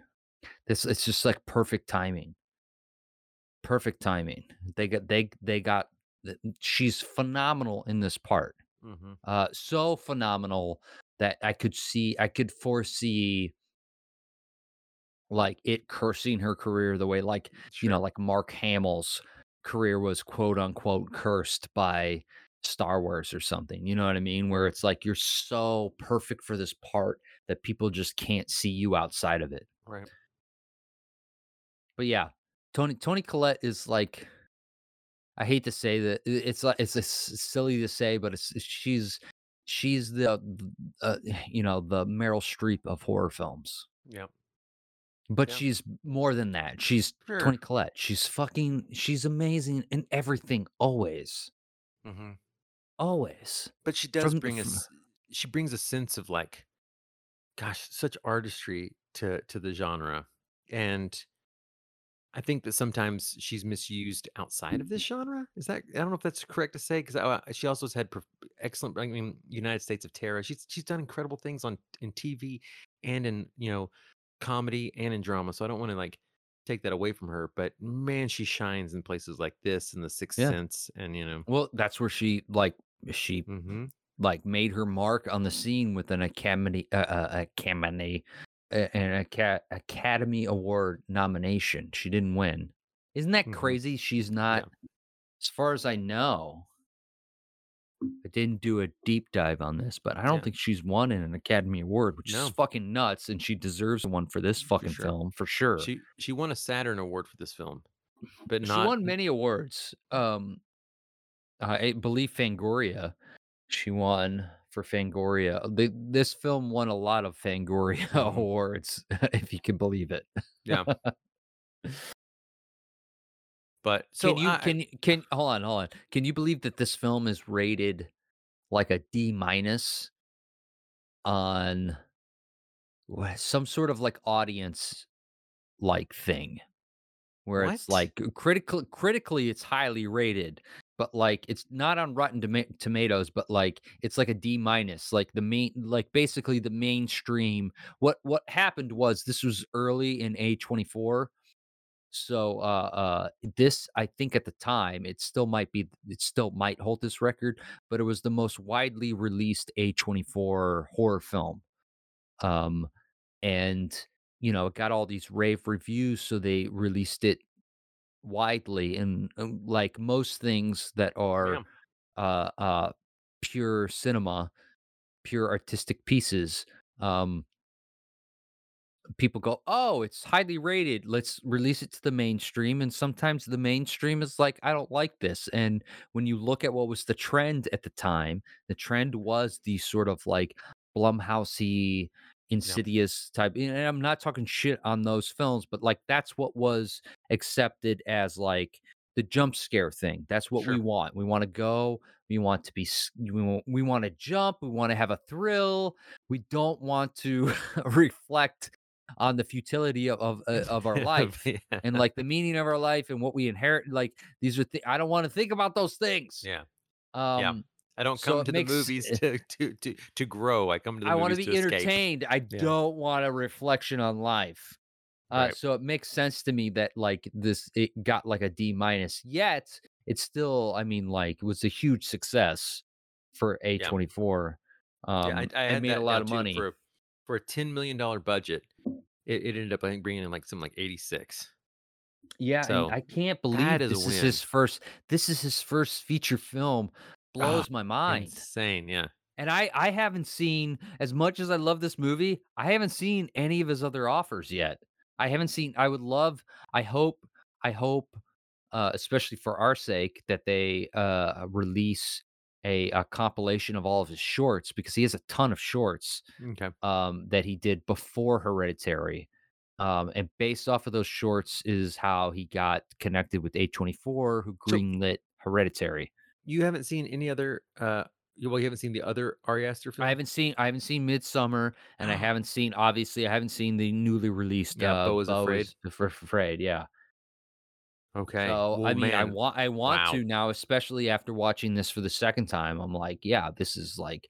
this it's just like perfect timing. Perfect timing. They got they they got she's phenomenal in this part. hmm Uh so phenomenal that I could see I could foresee like it cursing her career the way like you know like Mark Hamill's career was quote unquote cursed by Star Wars or something. You know what I mean? Where it's like you're so perfect for this part that people just can't see you outside of it. Right. But yeah, Toni Toni Collette is like I hate to say that it's like it's a s- silly to say, but it's she's she's the uh, you know the Meryl Streep of horror films. Yeah. But Yeah. she's more than that. She's Toni Sure. Collette. She's fucking she's amazing in everything always. hmm Always. But she does From bring from us. She brings a sense of like, gosh, such artistry to to the genre, and I think that sometimes she's misused outside of this genre. Is that I don't know if that's correct to say because she also has had excellent. I mean, United States of Tara. She's she's done incredible things on in TV and in you know comedy and in drama. So I don't want to like take that away from her, but man, she shines in places like this and The Sixth Yeah. Sense, and you know, Well, that's where she like she hmm like made her mark on the scene with an academy uh, uh, academy uh, an Aca- academy award nomination. She didn't win. Isn't that Mhm. crazy? She's not as far as I know. I didn't do a deep dive on this, but I don't Yeah. think she's won an Academy Award, which No. is fucking nuts, and she deserves one for this fucking sure. film for sure. she she won a Saturn Award for this film, but She won many awards. Um, I believe Fangoria. She won for Fangoria. The, this film won a lot of Fangoria Mhm. awards, if you can believe it. yeah. But so can you I- can can hold on hold on? Can you believe that this film is rated like a D minus on some sort of like audience like thing? where it's like critical critically it's highly rated but like it's not on rotten Toma- tomatoes but like it's like a d minus like the main like basically the mainstream what what happened was this was early in a24 so uh uh this i think at the time it still might be it still might hold this record but it was the most widely released a24 horror film. Um and you know it got all these rave reviews so they released it widely and um, like most things that are uh uh pure cinema pure artistic pieces um people go oh it's highly rated let's release it to the mainstream and sometimes the mainstream is like i don't like this and when you look at what was the trend at the time the trend was the sort of like blumhousey insidious type and i'm not talking shit on those films but like that's what was accepted as like the jump scare thing that's what we want we want to go we want to be we want, we want to jump we want to have a thrill we don't want to reflect on the futility of of, uh, of our life yeah. and like the meaning of our life and what we inherit like these are th- i don't want to think about those things yeah. um I don't come it to makes- the movies to to to to grow. I come to the i want to be to entertained i Yeah. don't want a reflection on life uh, Right. so it makes sense to me that like this it got like a d minus yet it's still i mean like it was a huge success for a24 um yeah, I, I and had made a lot of money for for a ten million dollar budget. It, it ended up I think bringing in like some like eighty six. Yeah, So, I can't believe is this is his first. This is his first feature film. Blows my mind. Insane. Yeah. And I I haven't seen as much as I love this movie. I haven't seen any of his other offers yet. I haven't seen. I would love. I hope. I hope, uh, especially for our sake, that they uh release a, a compilation of all of his shorts because he has a ton of shorts Okay. um, that he did before Hereditary. Um, and based off of those shorts is how he got connected with A24, who So- greenlit Hereditary. You haven't seen any other uh well, you haven't seen the other Ari Aster film? I haven't seen I haven't seen Midsommar, and I haven't seen obviously I haven't seen the newly released Yeah, uh, Beau is Afraid. Af- Afraid, yeah. Okay. So Well, I mean, I want I want wow. to now, especially after watching this for the second time. I'm like, yeah, this is like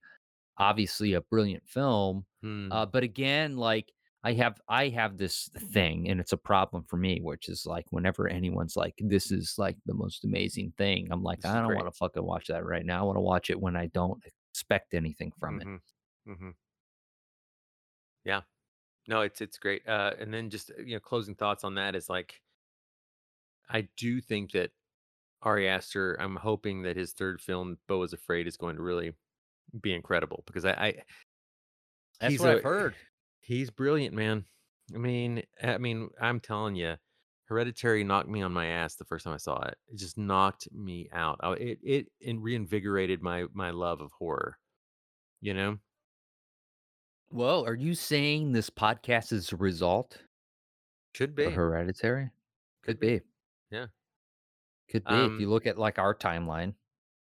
obviously a brilliant film. hmm, Uh, but again, like I have I have this thing, and it's a problem for me, which is like whenever anyone's like, "This is like the most amazing thing," I'm like, This I don't want to fucking watch that right now. I want to watch it when I don't expect anything from it. mhm, mhm. Yeah. No, it's it's great. Uh and then just you know, closing thoughts on that is like I do think that Ari Aster, I'm hoping that his third film, Beau is Afraid, is going to really be incredible because I, I That's he's what I've heard. He's brilliant, man. I mean, I mean, I'm telling you, Hereditary knocked me on my ass the first time I saw it. It just knocked me out. I, it it and reinvigorated my my love of horror. You know? Well, are you saying this podcast is a result Could be. Hereditary? Could be. Could be. Um, if you look at like our timeline.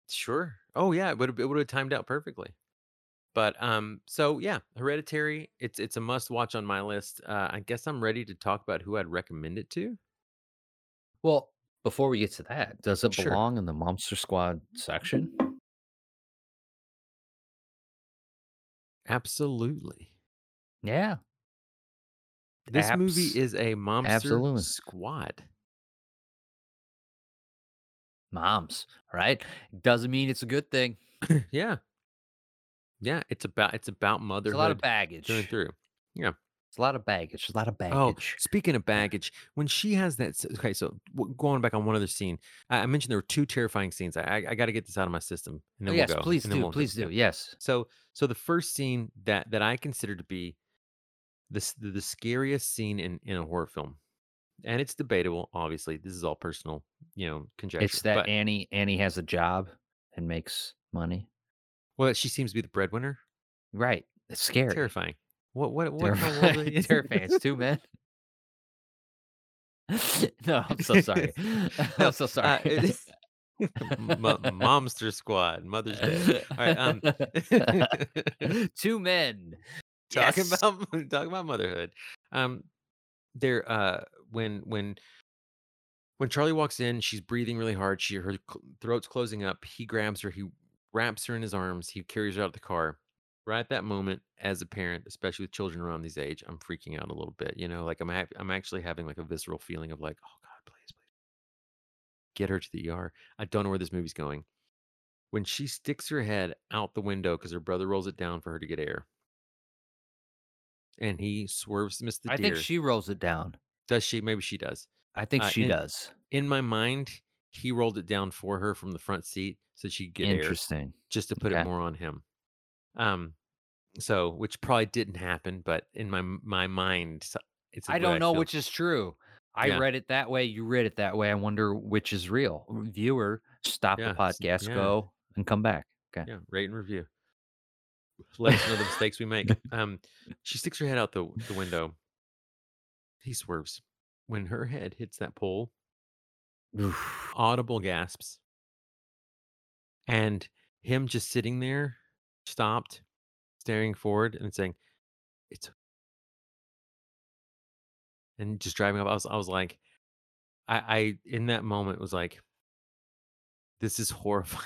Sure. Oh yeah, it would have it would have timed out perfectly. But um, so yeah, Hereditary. It's it's a must watch on my list. Uh, I guess I'm ready to talk about who I'd recommend it to. Well, before we get to that, does it Sure. belong in the Momster Squad section? Absolutely. Yeah. This movie is a Momster absolutely. Squad. Moms, right? Doesn't mean it's a good thing. yeah. Yeah, it's about it's about It's motherhood a lot of baggage. through through. Yeah. It's a lot of baggage. A lot of oh, baggage. Oh, speaking of baggage, when she has that, okay, so w- going back on one other scene, I, I mentioned there were two terrifying scenes. I, I, got to get this out of my system, and Oh, then yes, we'll go. please do. we'll- Please do. Yes. So, so the first scene that that I consider to be the the, the scariest scene in in a horror film, and it's debatable. Obviously, this is all personal, you know, conjecture. It's that but, Annie Annie has a job and makes money. well, she seems to be the breadwinner. Right. It's scary. Terrifying. What what what? kind of world are Terrifying. Terrifying. It's two men. no, I'm so sorry. I'm so uh, sorry. it- Mo- Momster Squad, Mother's Day. All right, um, two men. talking Yes. about talking about motherhood. Um, there, uh, when when when Charlie walks in, she's breathing really hard. She her throat's closing up. He grabs her. He wraps her in his arms. He carries her out of the car. Right at that moment, as a parent, especially with children around these age, I'm freaking out a little bit. You know, like I'm ha- I'm actually having like a visceral feeling of like, oh God, please, please, get her to the ER. I don't know where this movie's going. When she sticks her head out the window because her brother rolls it down for her to get air, and he swerves to miss the I deer. think she rolls it down. Does. She maybe she does. I think Uh, she in- does. In my mind, he rolled it down for her from the front seat so she could get air. Interesting. just to put Okay. it more on him. Um, so which probably didn't happen, but in my my mind, it's. a I don't know feel. which is true. I Yeah. read it that way. You read it that way. I wonder which is real. Viewer, stop Yeah, the podcast, yeah. go and come back. Okay. Yeah, rate and review. Let us know the mistakes we make. Um, she sticks her head out the the window. He swerves. When her head hits that pole, Oof. audible gasps, and him just sitting there, stopped, staring forward, and saying, "It's," and just driving up. I was, I was like, I, I in that moment was like, this is horrifying.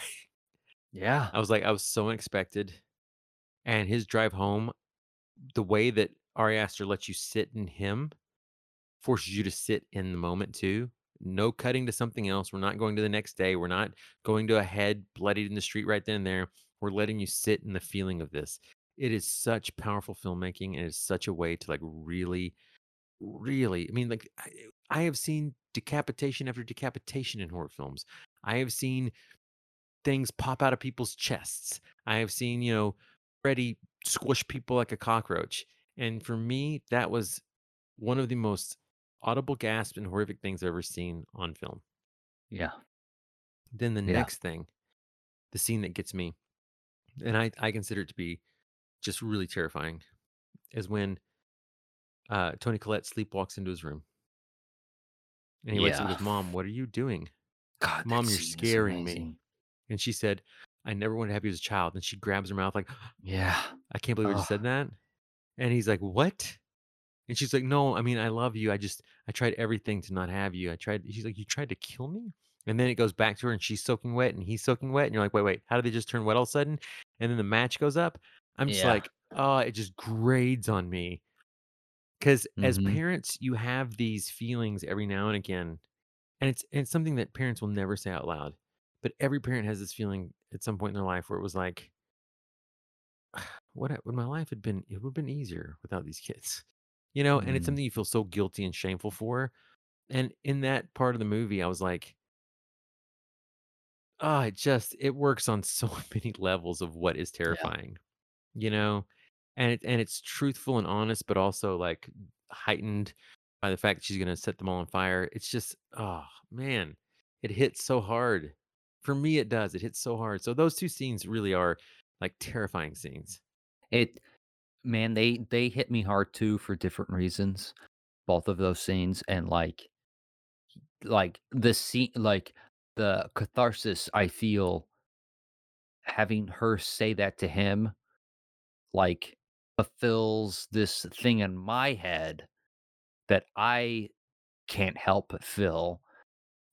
Yeah. I was like, I was so unexpected. And his drive home, the way that Ari Aster lets you sit in him forces you to sit in the moment too. No cutting to something else. We're not going to the next day. We're not going to a head bloodied in the street right then and there. We're letting you sit in the feeling of this. It is such powerful filmmaking and it's such a way to like really, really. I mean, like I, I have seen decapitation after decapitation in horror films. I have seen things pop out of people's chests. I have seen, you know, Freddy squish people like a cockroach. And for me, that was one of the most audible gasps and horrific things I've ever seen on film. Yeah. Then the Yeah. next thing, the scene that gets me, and I, I consider it to be just really terrifying, is when uh, Toni Collette sleepwalks into his room. And he wakes up Yeah. goes, Mom, what are you doing? God, Mom, you're scaring me. And she said, I never wanted to have you as a child. And she grabs her mouth like, Yeah. I can't believe I just said that. And he's like, What? And she's like, No, I mean, I love you. I just, I tried everything to not have you. I tried, she's like, You tried to kill me? And then it goes back to her and she's soaking wet and he's soaking wet. And you're like, Wait, wait, how did they just turn wet all of a sudden? And then the match goes up. I'm just Yeah. like, Oh, it just grades on me. Because as Mhm. parents, you have these feelings every now and again. And it's, and it's something that parents will never say out loud. But every parent has this feeling at some point in their life where it was like, what ha- would my life had been it would have been easier without these kids you know and it's Mm. something you feel so guilty and shameful for and in that part of the movie i was like oh it just it works on so many levels of what is terrifying you know? And it, and it's truthful and honest but also like heightened by the fact that she's going to set them all on fire. It's just oh man it hits so hard. For me it does it hits so hard. So those two scenes really are like terrifying scenes. It man, they they hit me hard too for different reasons. Both of those scenes and like like the scene like the catharsis I feel having her say that to him like fulfills this thing in my head that I can't help but feel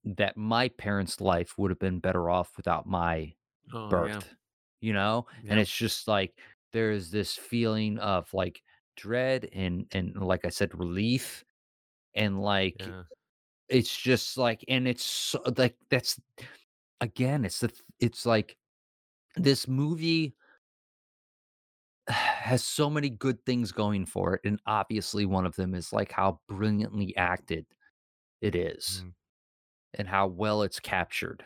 that my parents' life would have been better off without my oh birth. yeah You know? Yeah. And it's just like there's this feeling of, like, dread and and like I said, relief, and, like, Yeah. it's just, like and it's so like, that's again, it's the it's like this movie has so many good things going for it, and obviously one of them is, like, how brilliantly acted it is Mhm. and how well it's captured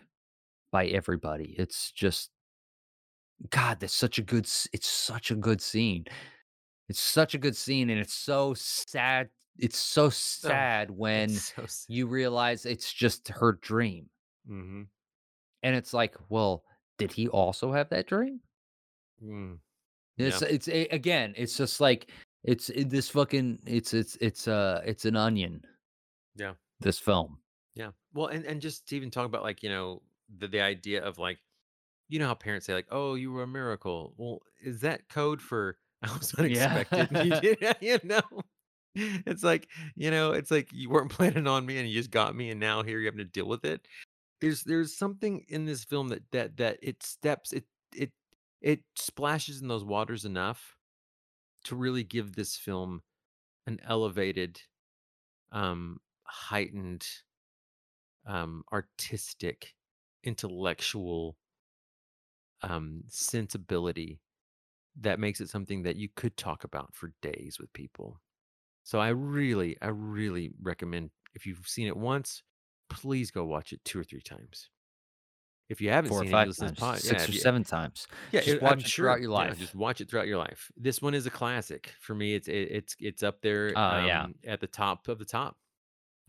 by everybody. It's just God, that's such a good it's such a good scene. It's such a good scene, and it's so sad it's so Oh, sad it's when so sad. you realize it's just her dream, Mhm. and it's like, "Well, did he also have that dream?" Mm. It's Yeah. it's a again, it's just like it's it this fucking it's it's it's, uh, it's an onion, Yeah. this film. Yeah. Well, and and just to even talk about like, you know, the the idea of like, you know how parents say like, "Oh, you were a miracle." Well, is that code for I was unexpected you Yeah. did you know? It's like, you know, it's like you weren't planning on me and you just got me and now here you're having to deal with it. There's there's something in this film that that that it steps it it it splashes in those waters enough to really give this film an elevated um heightened um, artistic, intellectual um, sensibility that makes it something that you could talk about for days with people. So I really, I really recommend if you've seen it once, please go watch it two or three times. If you haven't 4 or seen it, you 5 listen to this times, pod. 6 if or you, 7 times. yeah, Just it, I'm watch it throughout sure. your Yeah, life. just watch it throughout your life. This one is a classic for me. It's it, it's it's up there Oh, yeah. um, at the top of the top.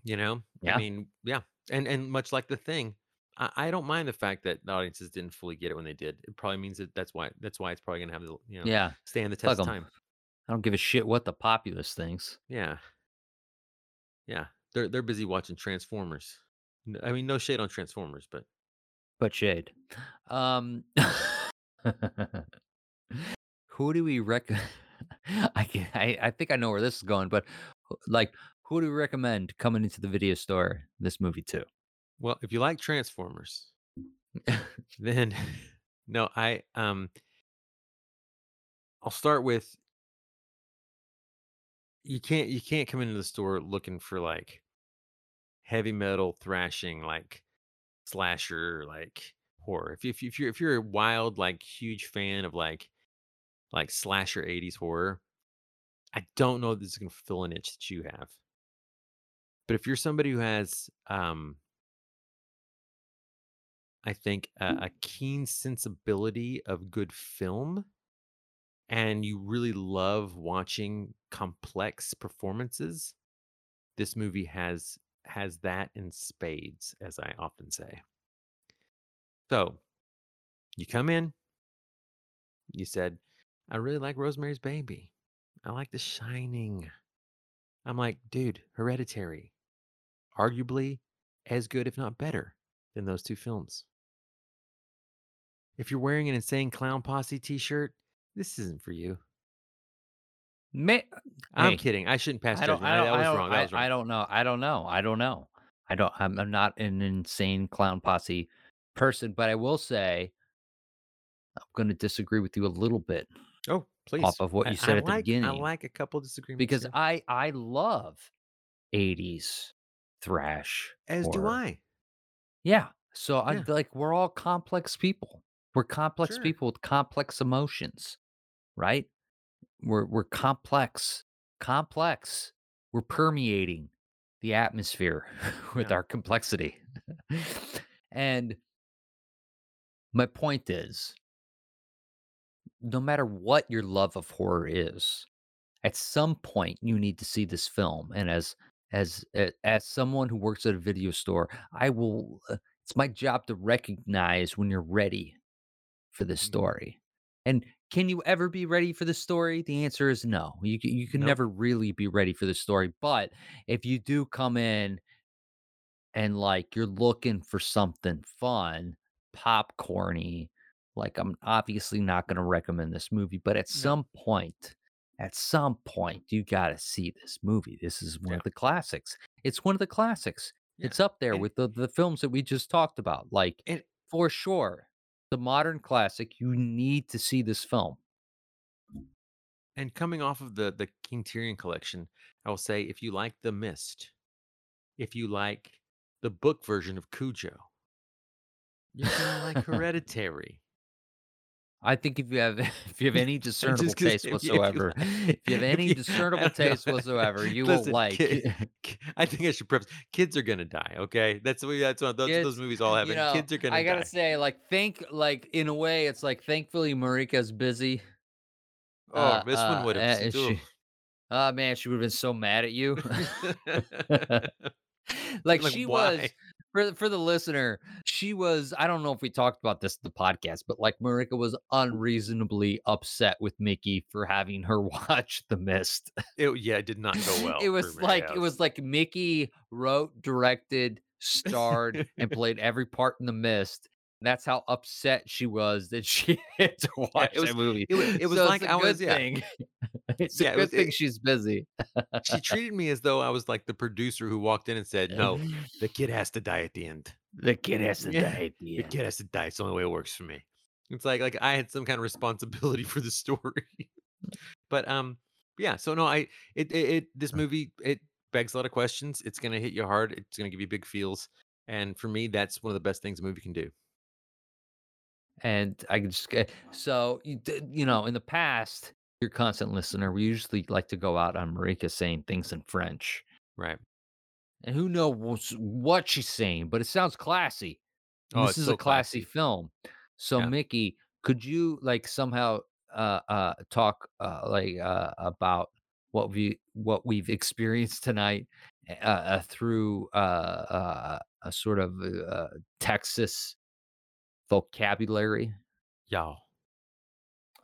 You know, I mean, yeah, and and much like the thing, I, I don't mind the fact that the audiences didn't fully get it when they did. It probably means that that's why that's why it's probably gonna have the you know Yeah. stand the Fuck test of 'em. time. I don't give a shit what the populace thinks. Yeah, yeah, they're they're busy watching Transformers. N- I mean, no shade on Transformers, but But shade. Um, who do we rec I can I I think I know where this is going, but, like, who do we recommend coming into the video store this movie to? Well, if you like Transformers, then no, I um, I'll start with you can't you can't come into the store looking for like heavy metal thrashing like slasher like horror. If you, if you if you're if you're a wild like huge fan of like like slasher 80s horror, I don't know if this is gonna fill an itch that you have. But if you're somebody who has um I think a, mm. a keen sensibility of good film and you really love watching complex performances, this movie has has that in spades, as I often say. So you come in, you said, I really like Rosemary's Baby. I like The Shining. I'm like, dude, Hereditary, arguably as good, if not better, than those two films. If you're wearing an insane clown posse t-shirt, this isn't for you. Ma I'm Hey, kidding. I shouldn't pass I judgment. I I, I was wrong. I was wrong. I don't know I don't know I don't know. I don't I'm I'm not an insane clown posse person, but I will say I'm gonna disagree with you a little bit Oh, please. off of what I, you I said at the beginning. I like a couple disagreements Because here. I I love 80s thrash As do. I. Yeah. So I Yeah. like we're all complex people. We're complex Sure. people with complex emotions, right? We're we're complex. Complex. We're permeating the atmosphere with Yeah. our complexity. and my point is no matter what your love of horror is, at some point you need to see this film and as as as someone who works at a video store i will uh, it's my job to recognize when you're ready for this Mhm. story and can you ever be ready for the story the answer is no you can, you can Nope. never really be ready for the story but if you do come in and like you're looking for something fun, popcorny, like I'm obviously not going to recommend this movie, but at No. some point, at some point, you got to see this movie. This is one Yeah. of the classics. It's one of the classics. Yeah. It's up there And- with the, the films that we just talked about. Like, And for sure, the modern classic, you need to see this film. and coming off of the the King Tyrion collection, I will say if you like The Mist, if you like the book version of Cujo, you're gonna like Hereditary. I think if you have if you have any discernible taste if you- if you whatsoever, if you have any discernible taste whatsoever, you Listen, will like. kid- I think I should preface. Kids are gonna die. Okay, that's what that's what those, those movies all have. you know, kids are gonna I gotta die. say, like, thank, like, in a way, it's like, thankfully, Marika's busy. oh, uh, this one uh, would uh, have. she- Oh man, she would have been so mad at you. like, Like, she why? was for the- for the listener. She was. I don't know if we talked about this in the podcast, but like Marika was unreasonably upset with Mickey for having her watch The Mist. It, yeah, it did not go well. it was like it was like Mickey wrote, directed, starred, and played every part in The Mist. That's how upset she was that she had to watch it was- that movie. it wa- it was So like I good was- yeah. it's Yeah, a it good was- thing it- she's busy. she treated me as though I was like the producer who walked in and said, "No, the kid has to die at the end. the kid has to Yeah, die at the The end. kid has to die. It's the only way it works for me." It's like like I had some kind of responsibility for the story. but um, yeah. So no, I it, it it this movie it begs a lot of questions. It's gonna hit you hard. It's gonna give you big feels. And for me, that's one of the best things a movie can do. And I can just get so you, you know in the past, your constant listener, we usually like to go out on Marika saying things in French, Right. and who knows what she's saying, but it sounds classy. Oh, this is so a classy, classy. film. So Yeah. Mickey, could you like somehow uh uh talk uh like uh about what we what we've experienced tonight uh, uh through uh uh a sort of uh Texas vocabulary? Y'all.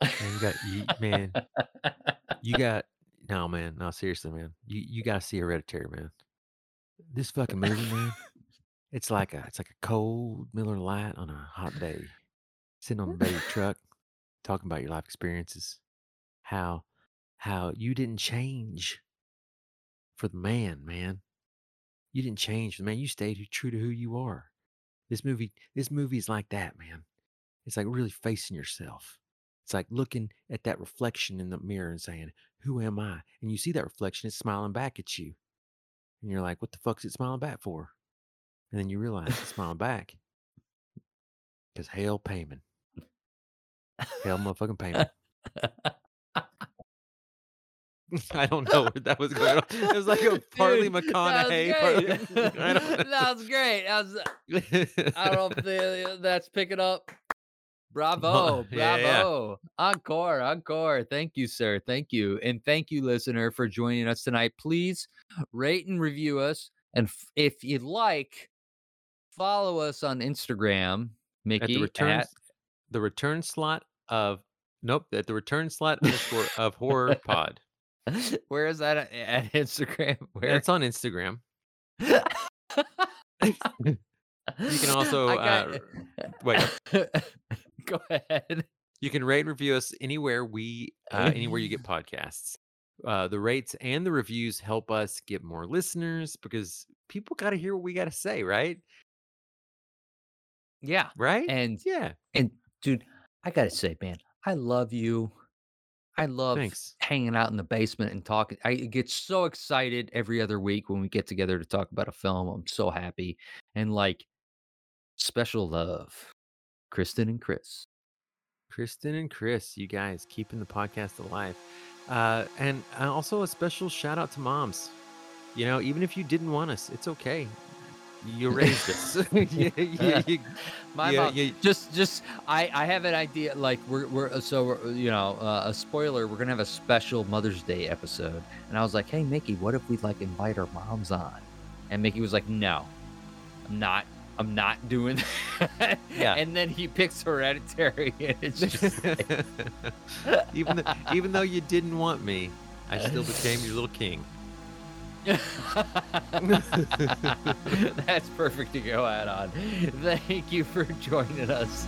Man, you got you, man. You got no man. No, seriously, man. You you gotta see Hereditary, man. This fucking movie, man. It's like a it's like a cold Miller Lite on a hot day. Sitting on the bed of your truck, talking about your life experiences. How how you didn't change for the man, man. You didn't change for the man. You stayed true to who you are. This movie, this movie is like that, man. It's like really facing yourself. It's like looking at that reflection in the mirror and saying, Who am I? And you see that reflection, it's smiling back at you. And you're like, What the fuck is it smiling back for? And then you realize it's smiling back. Because hail Paimon. Hell motherfucking Paimon. I don't know where that was going on. It was like a partly Dude, McConaughey. That was partly- great. I that was great. That was, I don't know if that's picking up. Bravo, Yeah, yeah. bravo. Encore, encore. Thank you, sir. Thank you. And thank you, listener, for joining us tonight. Please rate and review us. And f- if you'd like, follow us on Instagram, Mickey. at the return at- the return slot of nope at the return slot underscore of horror pod. where is that at, at Instagram? Where? It's on Instagram. You can also got- uh, wait. Go ahead. You can rate and review us anywhere we uh, anywhere you get podcasts. Uh, the rates and the reviews help us get more listeners because people got to hear what we got to say, right? Yeah. Right? And yeah. and dude, I gotta say, man, I love you. I love Thanks. hanging out in the basement and talking. I get so excited every other week when we get together to talk about a film. I'm so happy. And like special love, Kristen and Chris. Kristen and Chris, you guys keeping the podcast alive. Uh, and uh, also a special shout out to moms. You know, even if you didn't want us, it's okay. You raised us. you, you- you- My Yeah, mom, yeah. just just I I have an idea. Like we're we're uh, so we're, you know uh, a spoiler. We're gonna have a special Mother's Day episode, and I was like, hey Mickey, what if we like invite our moms on? And Mickey was like, no, I'm not. I'm not doing that. Yeah. And then he picks Hereditary, and it's just like, even though, even though you didn't want me, I still became your little king. That's perfect to go out on. Thank you for joining us.